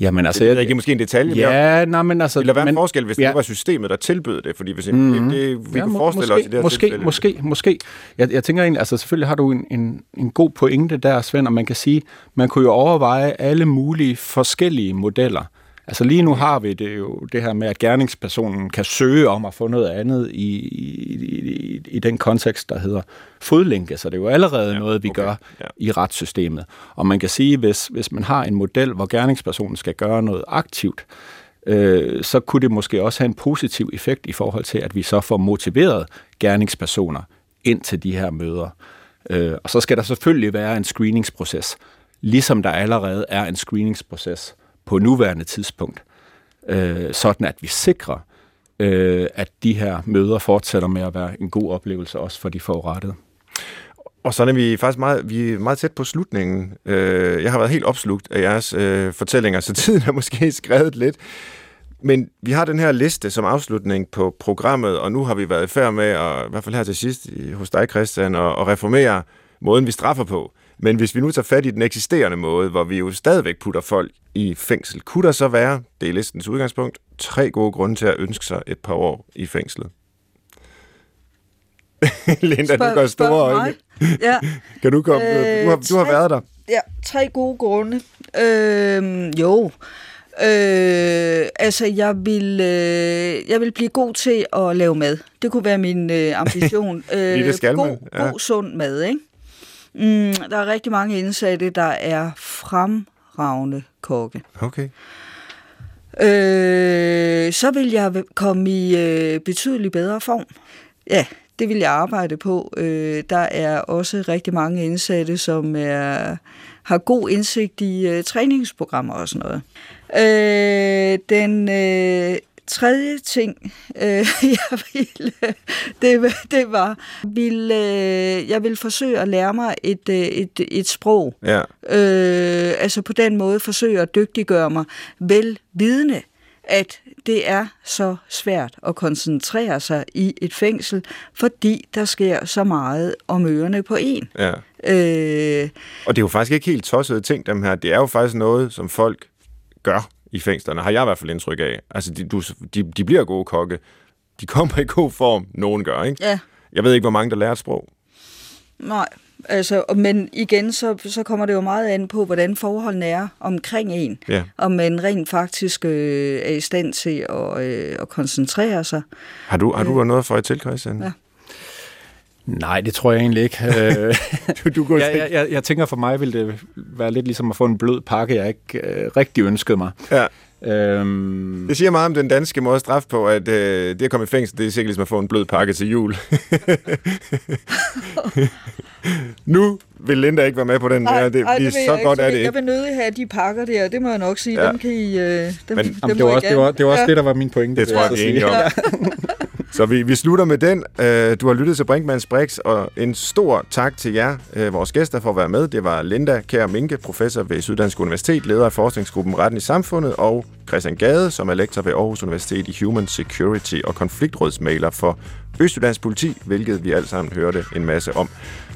Jamen, altså, det, jeg, ikke måske en detalje. Ja, nej, men altså... Eller hvad men, en forskel, hvis ja. det var systemet, der tilbød det? Fordi hvis mm-hmm. det, det, vi ja, kunne forestille måske, os i det her måske, tilfælde. Måske, måske. Jeg, jeg tænker egentlig, altså selvfølgelig har du en, en, en god pointe der, Svend, og man kan sige, man kunne jo overveje alle mulige forskellige modeller. Altså lige nu har vi det jo det her med, at gerningspersonen kan søge om at få noget andet i, i, i, i den kontekst, der hedder fodlænke. Så det er jo allerede ja, noget, vi okay. gør ja. i retssystemet. Og man kan sige, hvis, hvis man har en model, hvor gerningspersonen skal gøre noget aktivt, øh, så kunne det måske også have en positiv effekt i forhold til, at vi så får motiveret gerningspersoner ind til de her møder. Øh, og så skal der selvfølgelig være en screeningsproces, ligesom der allerede er en screeningsproces på nuværende tidspunkt, øh, sådan at vi sikrer, øh, at de her møder fortsætter med at være en god oplevelse også for de forurettede. Og så er vi faktisk meget, vi er meget tæt på slutningen. Øh, jeg har været helt opslugt af jeres øh, fortællinger, så tiden er måske skrevet lidt. Men vi har den her liste som afslutning på programmet, og nu har vi været i færd med, at, i hvert fald her til sidst hos dig, Christian, at, at reformere måden, vi straffer på. Men hvis vi nu tager fat i den eksisterende måde, hvor vi jo stadigvæk putter folk i fængsel, kunne der så være, det er listens udgangspunkt, tre gode grunde til at ønske sig et par år i fængslet? Linda, du gør store øjne. ja. Kan du komme? Øh, du, har, du har været der. Ja, tre gode grunde. Øh, jo. Øh, altså, jeg vil, øh, jeg vil blive god til at lave mad. Det kunne være min øh, ambition. øh, det skal god, man. Ja. god, sund mad, ikke? Mm, der er rigtig mange indsatte, der er fremragende kokke. Okay. Øh, så vil jeg komme i øh, betydelig bedre form. Ja, det vil jeg arbejde på. Øh, der er også rigtig mange indsatte, som er, har god indsigt i øh, træningsprogrammer og sådan noget. Øh, den øh, tredje ting, øh, jeg ville, det, det var, ville, øh, jeg vil forsøge at lære mig et, øh, et, et sprog. Ja. Øh, altså på den måde forsøge at dygtiggøre mig vel vidne, at det er så svært at koncentrere sig i et fængsel, fordi der sker så meget om ørerne på en. Ja. Øh, Og det er jo faktisk ikke helt tossede ting, dem her. Det er jo faktisk noget, som folk gør i fængslerne, har jeg i hvert fald indtryk af. Altså, de, du, de, de bliver gode kokke. De kommer i god form, nogen gør, ikke? ja, Jeg ved ikke, hvor mange, der lærer et sprog. nej. Altså, men igen, så, så kommer det jo meget an på, hvordan forholdene er omkring en. Ja. Om man rent faktisk øh, er i stand til at, øh, at koncentrere sig. Har du, har du noget for at til, Christian? Ja. Nej, det tror jeg egentlig ikke. Øh, Du, du går jeg, jeg, jeg, jeg tænker, for mig ville det være lidt ligesom at få en blød pakke, jeg ikke øh, rigtig ønskede mig. Ja. Øhm, Det siger meget om den danske måde at straffe på, at øh, det at komme i fængsel, det er sikkert ligesom at få en blød pakke til jul. nu vil Linda ikke være med på den her. Det, ej, det, vil så jeg godt ikke. er det Jeg ikke. vil nødig have de pakker der, det må jeg nok sige. Ja. Dem kan I... Øh, dem, Men- dem det var også, det var, det var også Ja. det, der var min pointe. Det tror jeg, vi er sige. enige om. Så vi, vi slutter med den. Øh, Du har lyttet til Brinkmanns Brix, og en stor tak til jer, øh, vores gæster, for at være med. Det var Linda Kær Minke, professor ved Syddansk Universitet, leder af forskningsgruppen Retten i Samfundet, og Christian Gade, som er lektor ved Aarhus Universitet i Human Security og konfliktrådsmaler for Østjyllands Politi, hvilket vi alle sammen hørte en masse om.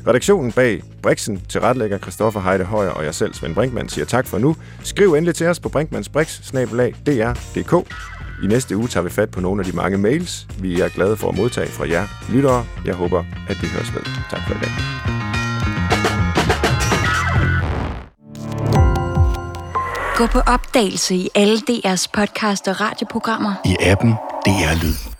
Redaktionen bag Brixen til retlægger Christoffer Heide Højer og jeg selv, Svend Brinkmann, siger tak for nu. Skriv endelig til os på brinkmannsbrix.dr.dk. I næste uge tager vi fat på nogle af de mange mails, vi er glade for at modtage fra jer lyttere. Jeg håber, at vi høres ved. Tak for i dag. Gå på opdagelse i alle DR's podcast og radioprogrammer. I appen DR Lyd.